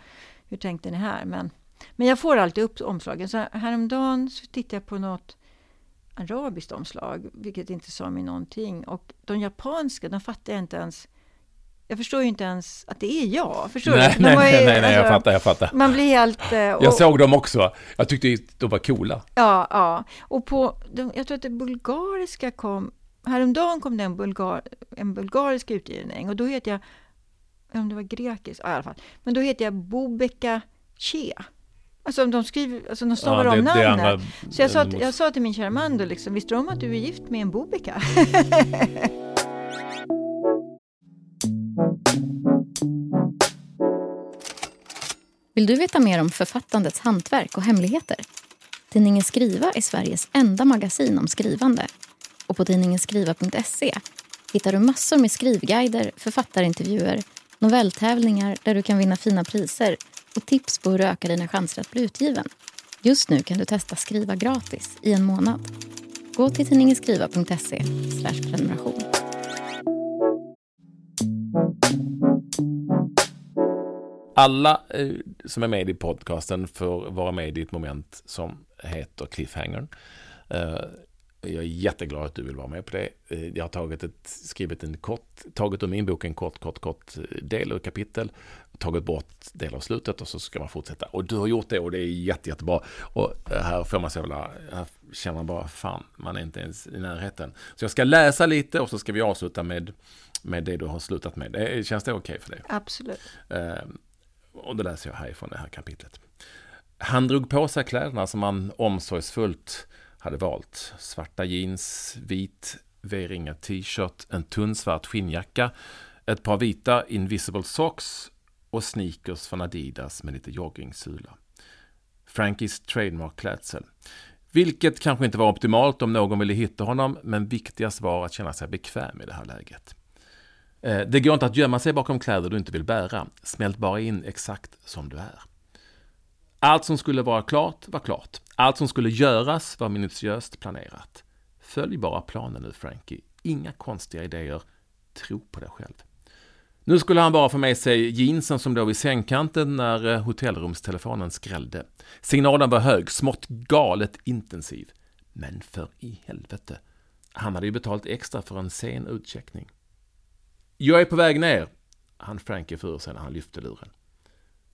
hur tänkte ni här? Men, men jag får alltid upp omslagen. Så häromdagen så tittade jag på något arabiskt omslag, vilket inte sa mig någonting. Och de japanska, de fattade jag inte ens jag förstår ju inte ens att det är jag. Förstår nej, du? Nej, nej, nej, nej, jag alltså, fattar, jag fattar. Man blir helt... Och, jag såg dem också. Jag tyckte de var coola. Ja, ja. Och på, jag tror att det bulgariska kom... Häromdagen kom det en, bulgar, en bulgarisk utgivning och då heter jag... Om det var grekiskt? Ja, i alla fall. Men då heter jag Bobeka Che. Alltså de skriver, alltså de stavar Ja, om namnet. andra- Så jag sa, måste- jag sa till min kära man då liksom, visste om att du är gift med en Bobika? Vill du veta mer om författandets hantverk och hemligheter? Tidningen Skriva är Sveriges enda magasin om skrivande. Och på tidningenskriva.se hittar du massor med skrivguider, författarintervjuer, novelltävlingar där du kan vinna fina priser och tips på hur du ökar dina chanser att bli utgiven. Just nu kan du testa Skriva gratis i en månad. Gå till tidningenskriva.se prenumeration. Alla eh, som är med i podcasten får vara med i ett moment som heter Cliffhanger. Eh, jag är jätteglad att du vill vara med på det. Eh, jag har tagit ett, skrivit en kort, tagit ur min bok en kort, kort, kort eh, del och kapitel, tagit bort del av slutet och så ska man fortsätta. Och du har gjort det och det är jätte, jättebra. Och eh, här får man så jävla, här känner man bara fan, man är inte ens i närheten. Så jag ska läsa lite och så ska vi avsluta med, med det du har slutat med. Det, känns det okej för dig? Absolut. Eh, och då läser jag härifrån det här kapitlet. Han drog på sig kläderna som han omsorgsfullt hade valt. Svarta jeans, vit V-ringa t-shirt, en tunn svart skinnjacka, ett par vita invisible socks och sneakers från Adidas med lite joggingsula. Frankies trademark-klädsel. Vilket kanske inte var optimalt om någon ville hitta honom, men viktigast var att känna sig bekväm i det här läget. Eh, det går inte att gömma sig bakom kläder du inte vill bära. Smält bara in exakt som du är. Allt som skulle vara klart var klart. Allt som skulle göras var minutiöst planerat. Följ bara planen nu Frankie. Inga konstiga idéer. Tro på dig själv. Nu skulle han bara få med sig jeansen som låg vid sängkanten när eh, hotellrumstelefonen skrällde. Signalen var hög, smått galet intensiv. Men för i helvete. Han hade ju betalt extra för en sen utcheckning. Jag är på väg ner, han Frankie för sig när han lyfte luren.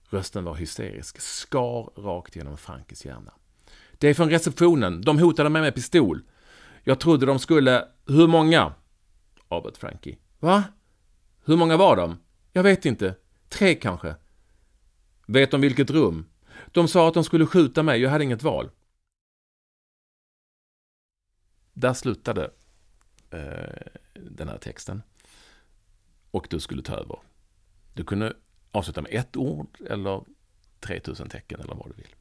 Rösten var hysterisk, skar rakt genom Frankies hjärna. Det är från receptionen, de hotade mig med pistol. Jag trodde de skulle... Hur många? avbröt Frankie. Va? Hur många var de? Jag vet inte. Tre kanske. Vet de vilket rum? De sa att de skulle skjuta mig, jag hade inget val. Där slutade eh, den här texten och du skulle ta över. Du kunde avsluta med ett ord eller 3000 tecken eller vad du vill.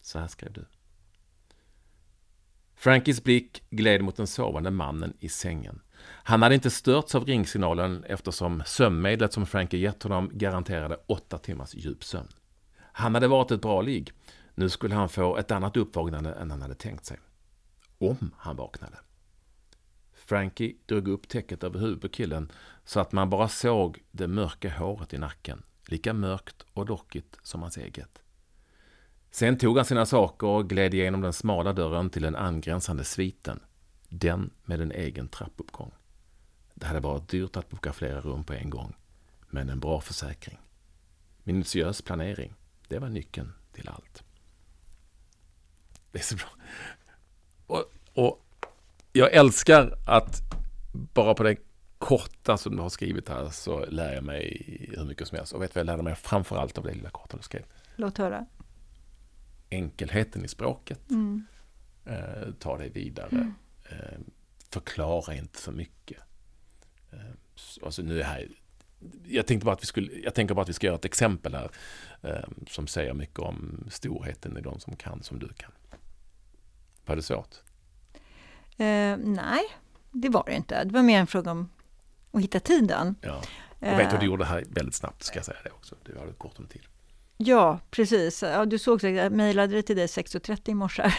Så här skrev du. Frankies blick gled mot den sovande mannen i sängen. Han hade inte störts av ringsignalen eftersom sömnmedlet som Frankie gett honom garanterade åtta timmars djup sömn. Han hade varit ett bra ligg. Nu skulle han få ett annat uppvaknande än han hade tänkt sig. Om han vaknade. Frankie drog upp täcket över huvudet på killen så att man bara såg det mörka håret i nacken. Lika mörkt och lockigt som hans eget. Sen tog han sina saker och gled igenom den smala dörren till den angränsande sviten. Den med en egen trappuppgång. Det hade varit dyrt att boka flera rum på en gång. Men en bra försäkring. Minutiös planering. Det var nyckeln till allt. Det är så bra. Och, och jag älskar att bara på det korta som du har skrivit här så lär jag mig hur mycket som helst. Och vet vad jag lärde mig framför allt av det lilla korta du skrev? Låt höra. Enkelheten i språket. Mm. Eh, ta dig vidare. Eh, förklara inte för mycket. Eh, alltså nu är här, jag, tänkte bara att vi skulle, jag tänker bara att vi ska göra ett exempel här eh, som säger mycket om storheten i de som kan som du kan. Var det svårt? Eh, nej, det var det inte. Det var mer en fråga om att hitta tiden. Ja. Jag vet hur Eh, du gjorde det här väldigt snabbt, ska jag säga det också. Du hade kort om tid. Ja, precis. Ja, du såg säkert, jag mejlade det till dig 6.30 i morse.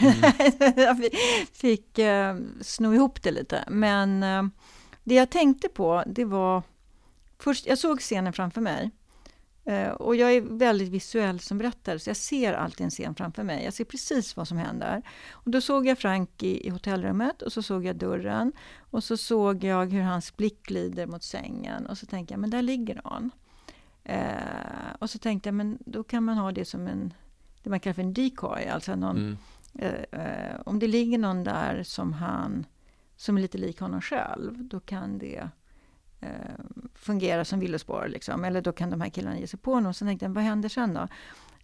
jag fi- fick eh, sno ihop det lite. Men eh, det jag tänkte på, det var... Först, jag såg scenen framför mig. Eh, och jag är väldigt visuell som berättare, så jag ser alltid en scen framför mig. Jag ser precis vad som händer. Och då såg jag Frank i, i hotellrummet och så såg jag dörren. Och så såg jag hur hans blick glider mot sängen. Och så tänkte jag, men där ligger någon. Eh, och så tänkte jag, men då kan man ha det som en, det man kallar för en decoy, alltså någon, Mm. eh, eh, om det ligger någon där som han, som är lite lik honom själv, då kan det eh, fungera som villospår, liksom. eller då kan de här killarna ge sig på honom. Så tänkte jag, vad händer sen då?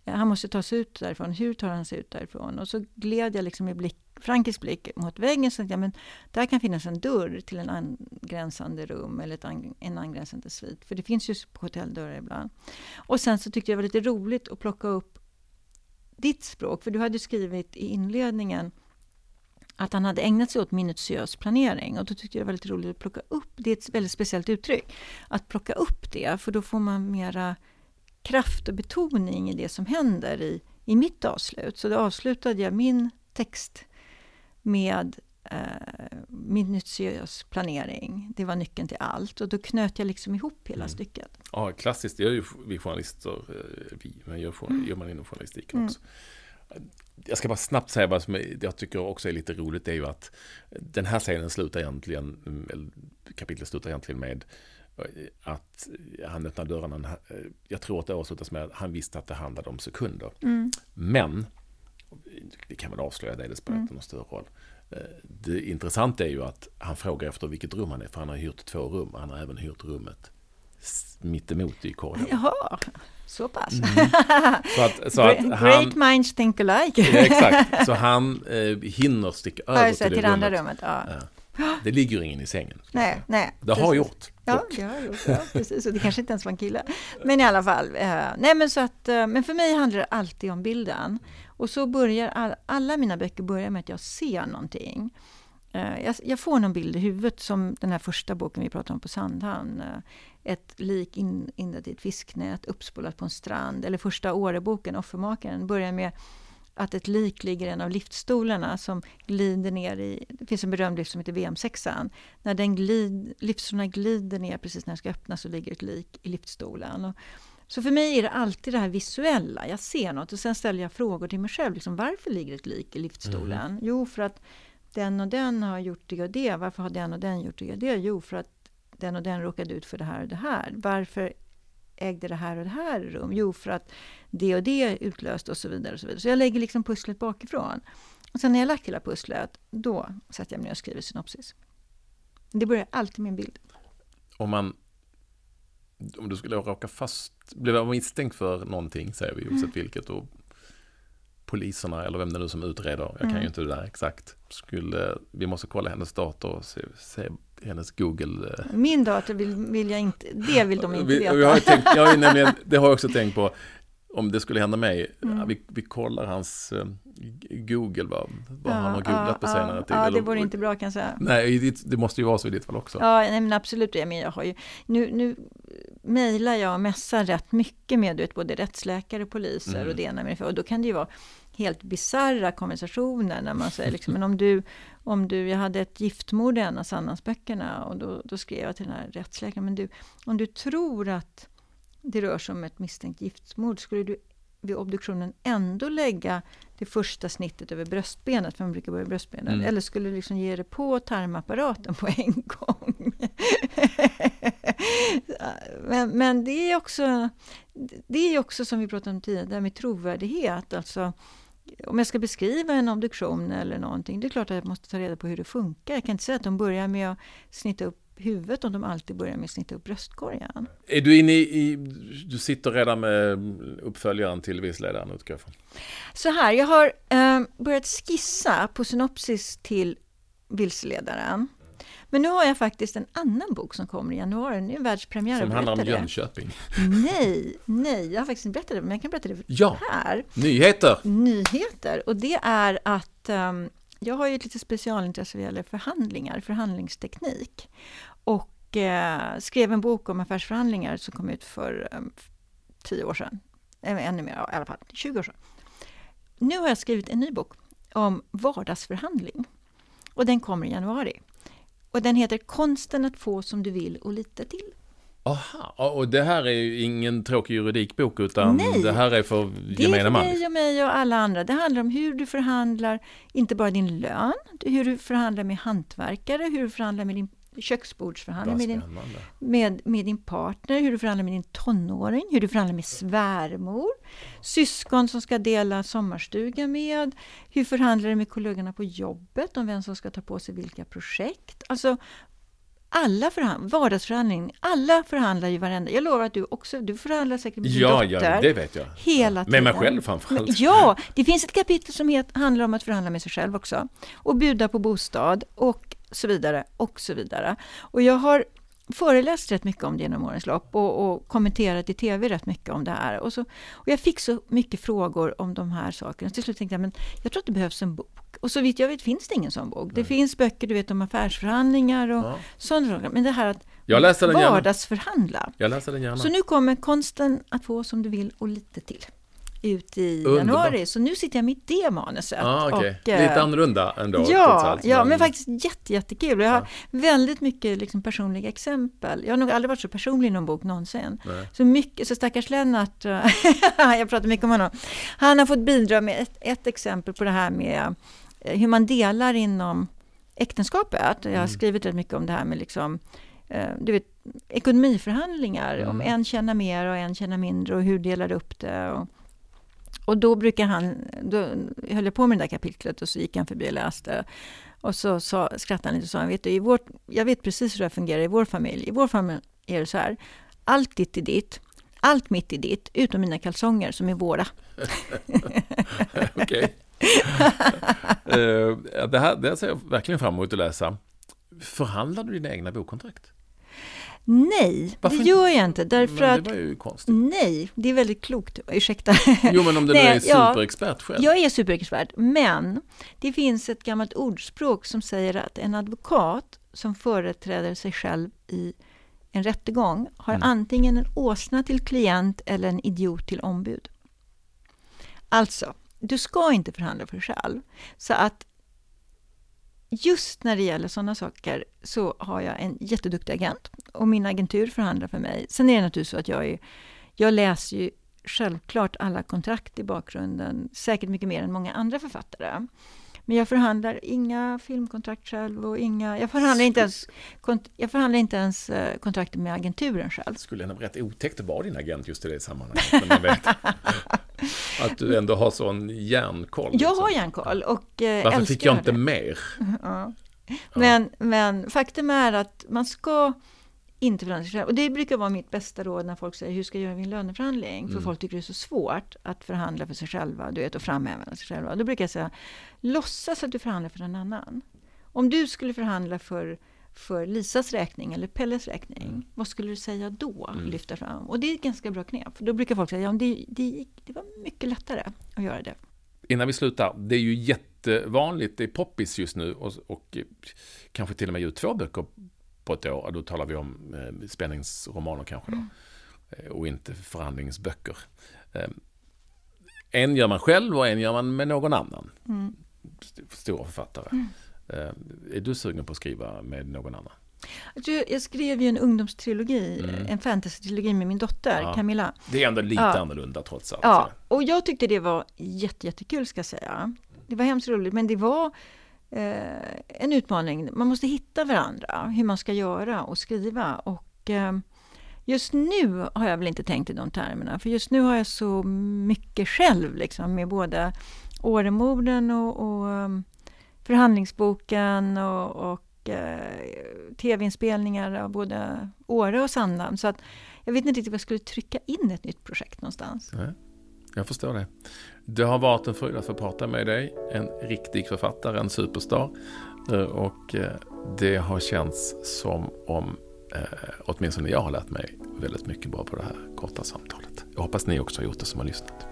Han måste ta sig ut därifrån. Hur tar han sig ut därifrån? Och så gled jag liksom i blick, Frankis blick mot väggen. Så att ja, men där kan finnas en dörr till en angränsande rum eller ett en angränsande svit. För det finns ju på hotelldörrar ibland. Och sen så tyckte jag det var lite roligt att plocka upp ditt språk. För du hade skrivit i inledningen att han hade ägnat sig åt minutiös planering. Och då tyckte jag det var lite roligt att plocka upp, det är ett väldigt speciellt uttryck, att plocka upp det, för då får man mera kraft och betoning i det som händer i, i mitt avslut. Så då avslutade jag min text med eh, minutiös planering. Det var nyckeln till allt och då knöt jag liksom ihop hela mm. stycket. Ja, klassiskt, det gör ju vi journalister, eh, vi, men gör, mm. gör man inom journalistiken mm. också. Jag ska bara snabbt säga vad som jag tycker också är lite roligt, det är ju att den här scenen slutar egentligen, kapitlet slutar egentligen med att han öppnar dörrarna. Jag tror att det avslutas med att han visste att det handlade om sekunder. Mm. Men, vi kan väl avslöja det, det spelar inte någon större roll. Eh, det intressanta är ju att han frågar efter vilket rum han är, för han har hyrt två rum. Han har även hyrt rummet mittemot i korridoren. Jaha, så pass. Mm. Så att, så att han, Great minds think alike. exakt, så han eh, hinner sticka över till, till det rummet. andra rummet. Ja. Ja. Det ligger ingen i sängen. Nej, nej. Det har gjort. Ja, det har gjort. Ja, precis. Och det kanske inte ens var en kille. Men i alla fall. Eh, nej, men, så att, eh, men för mig handlar det alltid om bilden. Och så börjar all, alla mina böcker börjar med att jag ser någonting. Eh, jag, jag, får någon bild i huvudet som den här första boken vi pratade om på Sandhamn. Ett lik in, i ett fisknät, uppspolat på en strand. Eller första Åreboken, Offermakaren, börjar med att ett lik ligger i en av liftstolarna som glider ner i... Det finns en berömd lift som heter VM6. När den glid, liftstolarna glider ner precis när den ska öppnas så ligger ett lik i liftstolen. Och, så för mig är det alltid det här visuella. Jag ser något och sen ställer jag frågor till mig själv. Liksom, varför ligger ett lik i liftstolen? Mm. Jo, för att den och den har gjort det och det. Varför har den och den gjort det och det? Jo, för att den och den råkade ut för det här och det här. Varför ägde det här och det här rum? Jo, för att det och det utlöste och så vidare. Och så, vidare. så jag lägger liksom pusslet bakifrån. Och sen när jag lagt hela pusslet, då sätter jag mig och skriver synopsis. Det börjar alltid med en bild. Om man om du skulle råka fast, bli misstänkt för någonting, säger vi, oavsett mm. vilket, och poliserna eller vem det nu som utreder, jag kan mm. ju inte det där exakt, skulle, vi måste kolla hennes dator och se, se hennes Google. Eh. Min dator vill, vill jag inte, det vill de inte veta. Jag har tänkt, jag har nämligen, det har jag också tänkt på, om det skulle hända mig, mm. vi, vi kollar hans uh, Google, vad, vad ja, han har googlat ja, på senare ja, tid. Ja, det vore inte bra kan jag säga. Nej, det, måste ju vara så i ditt fall också. Ja, nej, men absolut. Jag, men jag har ju, nu, nu mejlar jag och mässar rätt mycket med vet, både rättsläkare, poliser mm. och det ena med det Och då kan det ju vara helt bizarra konversationer när man säger liksom, men om du, om du, jag hade ett giftmord i en av Sandhamnsböckerna och då, då skrev jag till den här rättsläkaren, men du, om du tror att det rör sig om ett misstänkt giftmord, skulle du vid obduktionen ändå lägga det första snittet över bröstbenet, för man brukar börja bröstbenet, mm. eller skulle du liksom ge det på tarmapparaten på en gång? men, men det är också, det är också som vi pratade om tidigare, det här med trovärdighet. Alltså, om jag ska beskriva en obduktion eller någonting, det är klart att jag måste ta reda på hur det funkar. Jag kan inte säga att de börjar med att snitta upp huvudet om de alltid börjar med att snitta upp bröstkorgen. Är du inne i, du sitter redan med uppföljaren till Vilseledaren utgår? Så här, jag har eh, börjat skissa på synopsis till Vilseledaren. Men nu har jag faktiskt en annan bok som kommer i januari, en världspremiär. Som handlar om Jönköping? Nej, nej, jag har faktiskt inte berättat det, men jag kan berätta det ja. här. Nyheter! Nyheter, och det är att um, jag har ju ett litet specialintresse vad gäller förhandlingar, förhandlingsteknik. Och eh, skrev en bok om affärsförhandlingar som kom ut för um, tio år sedan. Ännu mer, i alla fall 20 år sedan. Nu har jag skrivit en ny bok om vardagsförhandling. Och den kommer i januari. Och den heter Konsten att få som du vill och lita till. Aha, och det här är ju ingen tråkig juridikbok utan Nej, det här är för gemene man? Det är för dig och mig och alla andra. Det handlar om hur du förhandlar, inte bara din lön, hur du förhandlar med hantverkare, hur du förhandlar med din köksbordsförhandling med din, med, med din partner, hur du förhandlar med din tonåring, hur du förhandlar med svärmor, syskon som ska dela sommarstuga med, hur förhandlar du med kollegorna på jobbet om vem som ska ta på sig vilka projekt. Alltså alla förhand, vardagsförhandling, alla förhandlar ju varenda. Jag lovar att du också, du förhandlar säkert med din Ja, dotter. ja, det vet jag. Hela Med tiden. mig själv framförallt. Ja, det finns ett kapitel som het, handlar om att förhandla med sig själv också. Och bjuda på bostad och så vidare och så vidare. Och jag har föreläst rätt mycket om det genom årens lopp och, och kommenterat i tv rätt mycket om det här. Och, så, och jag fick så mycket frågor om de här sakerna. Till slut tänkte jag, men jag tror att det behövs en bok. Och så vitt jag vet finns det ingen sån bok. Det finns böcker du vet om affärsförhandlingar och Ja. sådana saker. Men det här att Jag läser den vardagsförhandla. Jag läser den gärna. Så nu kommer konsten att få som du vill och lite till ut i Underbart. januari. Så nu sitter jag mitt det manuset. ah, okej. och, eh, Lite annorlunda ändå. Ja, allt, ja, men faktiskt jätte, jättekul. Jag har väldigt mycket liksom personliga exempel. Jag har nog aldrig varit så personlig i någon bok någonsin. Nej. Så mycket, så stackars Lennart, eh, jag pratar mycket om honom. Han har fått bidra med ett, ett exempel på det här med eh, hur man delar inom äktenskapet. Jag har Mm. skrivit rätt mycket om det här med liksom, eh, du vet, ekonomiförhandlingar. Om Mm. en tjänar mer och en tjänar mindre och hur delar du upp det. Och, och då brukar han, då höll jag på med det där kapitlet och så gick han förbi och läste. Och så sa, skrattade han lite och sa, vet du, i vårt, jag vet precis hur det fungerar i vår familj. I vår familj är det så här, allt ditt är ditt, allt mitt är ditt, utom mina kalsonger som är våra. Okej. Eh, det, här, det här ser jag verkligen fram emot att läsa. Förhandlar du dina egna bokkontrakt? Nej, Varför det gör jag inte. Därför Men det var ju konstigt. nej, det är väldigt klokt. Ursäkta. Jo, men om du Nej, är ja. superexpert själv. Jag är superexpert, men det finns ett gammalt ordspråk som säger att en advokat som företräder sig själv i en rättegång har Mm. antingen en åsna till klient eller en idiot till ombud. Alltså, du ska inte förhandla för dig själv. Så att just när det gäller sådana saker så har jag en jätteduktig agent och min agentur förhandlar för mig. Sen är det naturligtvis så att jag, är, jag läser ju självklart alla kontrakt i bakgrunden, säkert mycket mer än många andra författare. Men jag förhandlar inga filmkontrakt själv och inga, jag förhandlar inte ens, kont- jag förhandlar inte ens eh, kontrakter med agenturen själv. skulle ändå vara rätt otäckt att vara din agent just i det sammanhanget. att du ändå har sån järnkoll. Jag liksom. har järnkoll och eh, Varför älskar fick jag inte det. mer? Ja. Men, men faktum är att man ska inte förhandla sig själv. Och det brukar vara mitt bästa råd när folk säger hur ska jag göra en löneförhandling? För Mm. folk tycker det är så svårt att förhandla för sig själva, du vet, och framhäva sig själva. Då brukar jag säga, låtsas att du förhandlar för någon annan. Om du skulle förhandla för, för Lisas räkning eller Pelles räkning, Mm. vad skulle du säga då? Lyfta fram. Och det är ett ganska bra knep. För då brukar folk säga, ja, det, det, det var mycket lättare att göra det. Innan vi slutar, det är ju jättevanligt, det är poppis just nu och, och kanske till och med ut två böcker på ett år. Då talar vi om eh, spänningsromaner kanske då. Eh, Och inte förhandlingsböcker. Eh, en gör man själv och en gör man med någon annan. St- Stora författare. Eh, är du sugen på att skriva med någon annan? Jag, tror, jag skrev ju en ungdomstrilogi, Mm. en fantasy-trilogi med min dotter Ja. Camilla. Det är ändå lite Ja. annorlunda trots allt. Ja, och jag tyckte det var jätte, jättekul ska jag säga. Det var hemskt roligt, men det var eh, en utmaning. Man måste hitta varandra, hur man ska göra och skriva. Och eh, just nu har jag väl inte tänkt i de termerna, för just nu har jag så mycket själv, liksom, med både Åremorden och, och eh, förhandlingsboken och, och eh, tv-inspelningar av både Åre och Sandhamn. Så att jag vet inte riktigt vad jag skulle trycka in ett nytt projekt någonstans. Nej, jag förstår det. Det har varit en fröjd att få prata med dig. En riktig författare, en superstar. Eh, Och eh, det har känts som om eh, åtminstone jag har lärt mig väldigt mycket bra på det här korta samtalet. Jag hoppas ni också har gjort det som har lyssnat.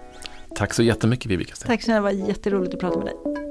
Tack så jättemycket Vivica Sten. Tack snälla, det var jätteroligt att prata med dig.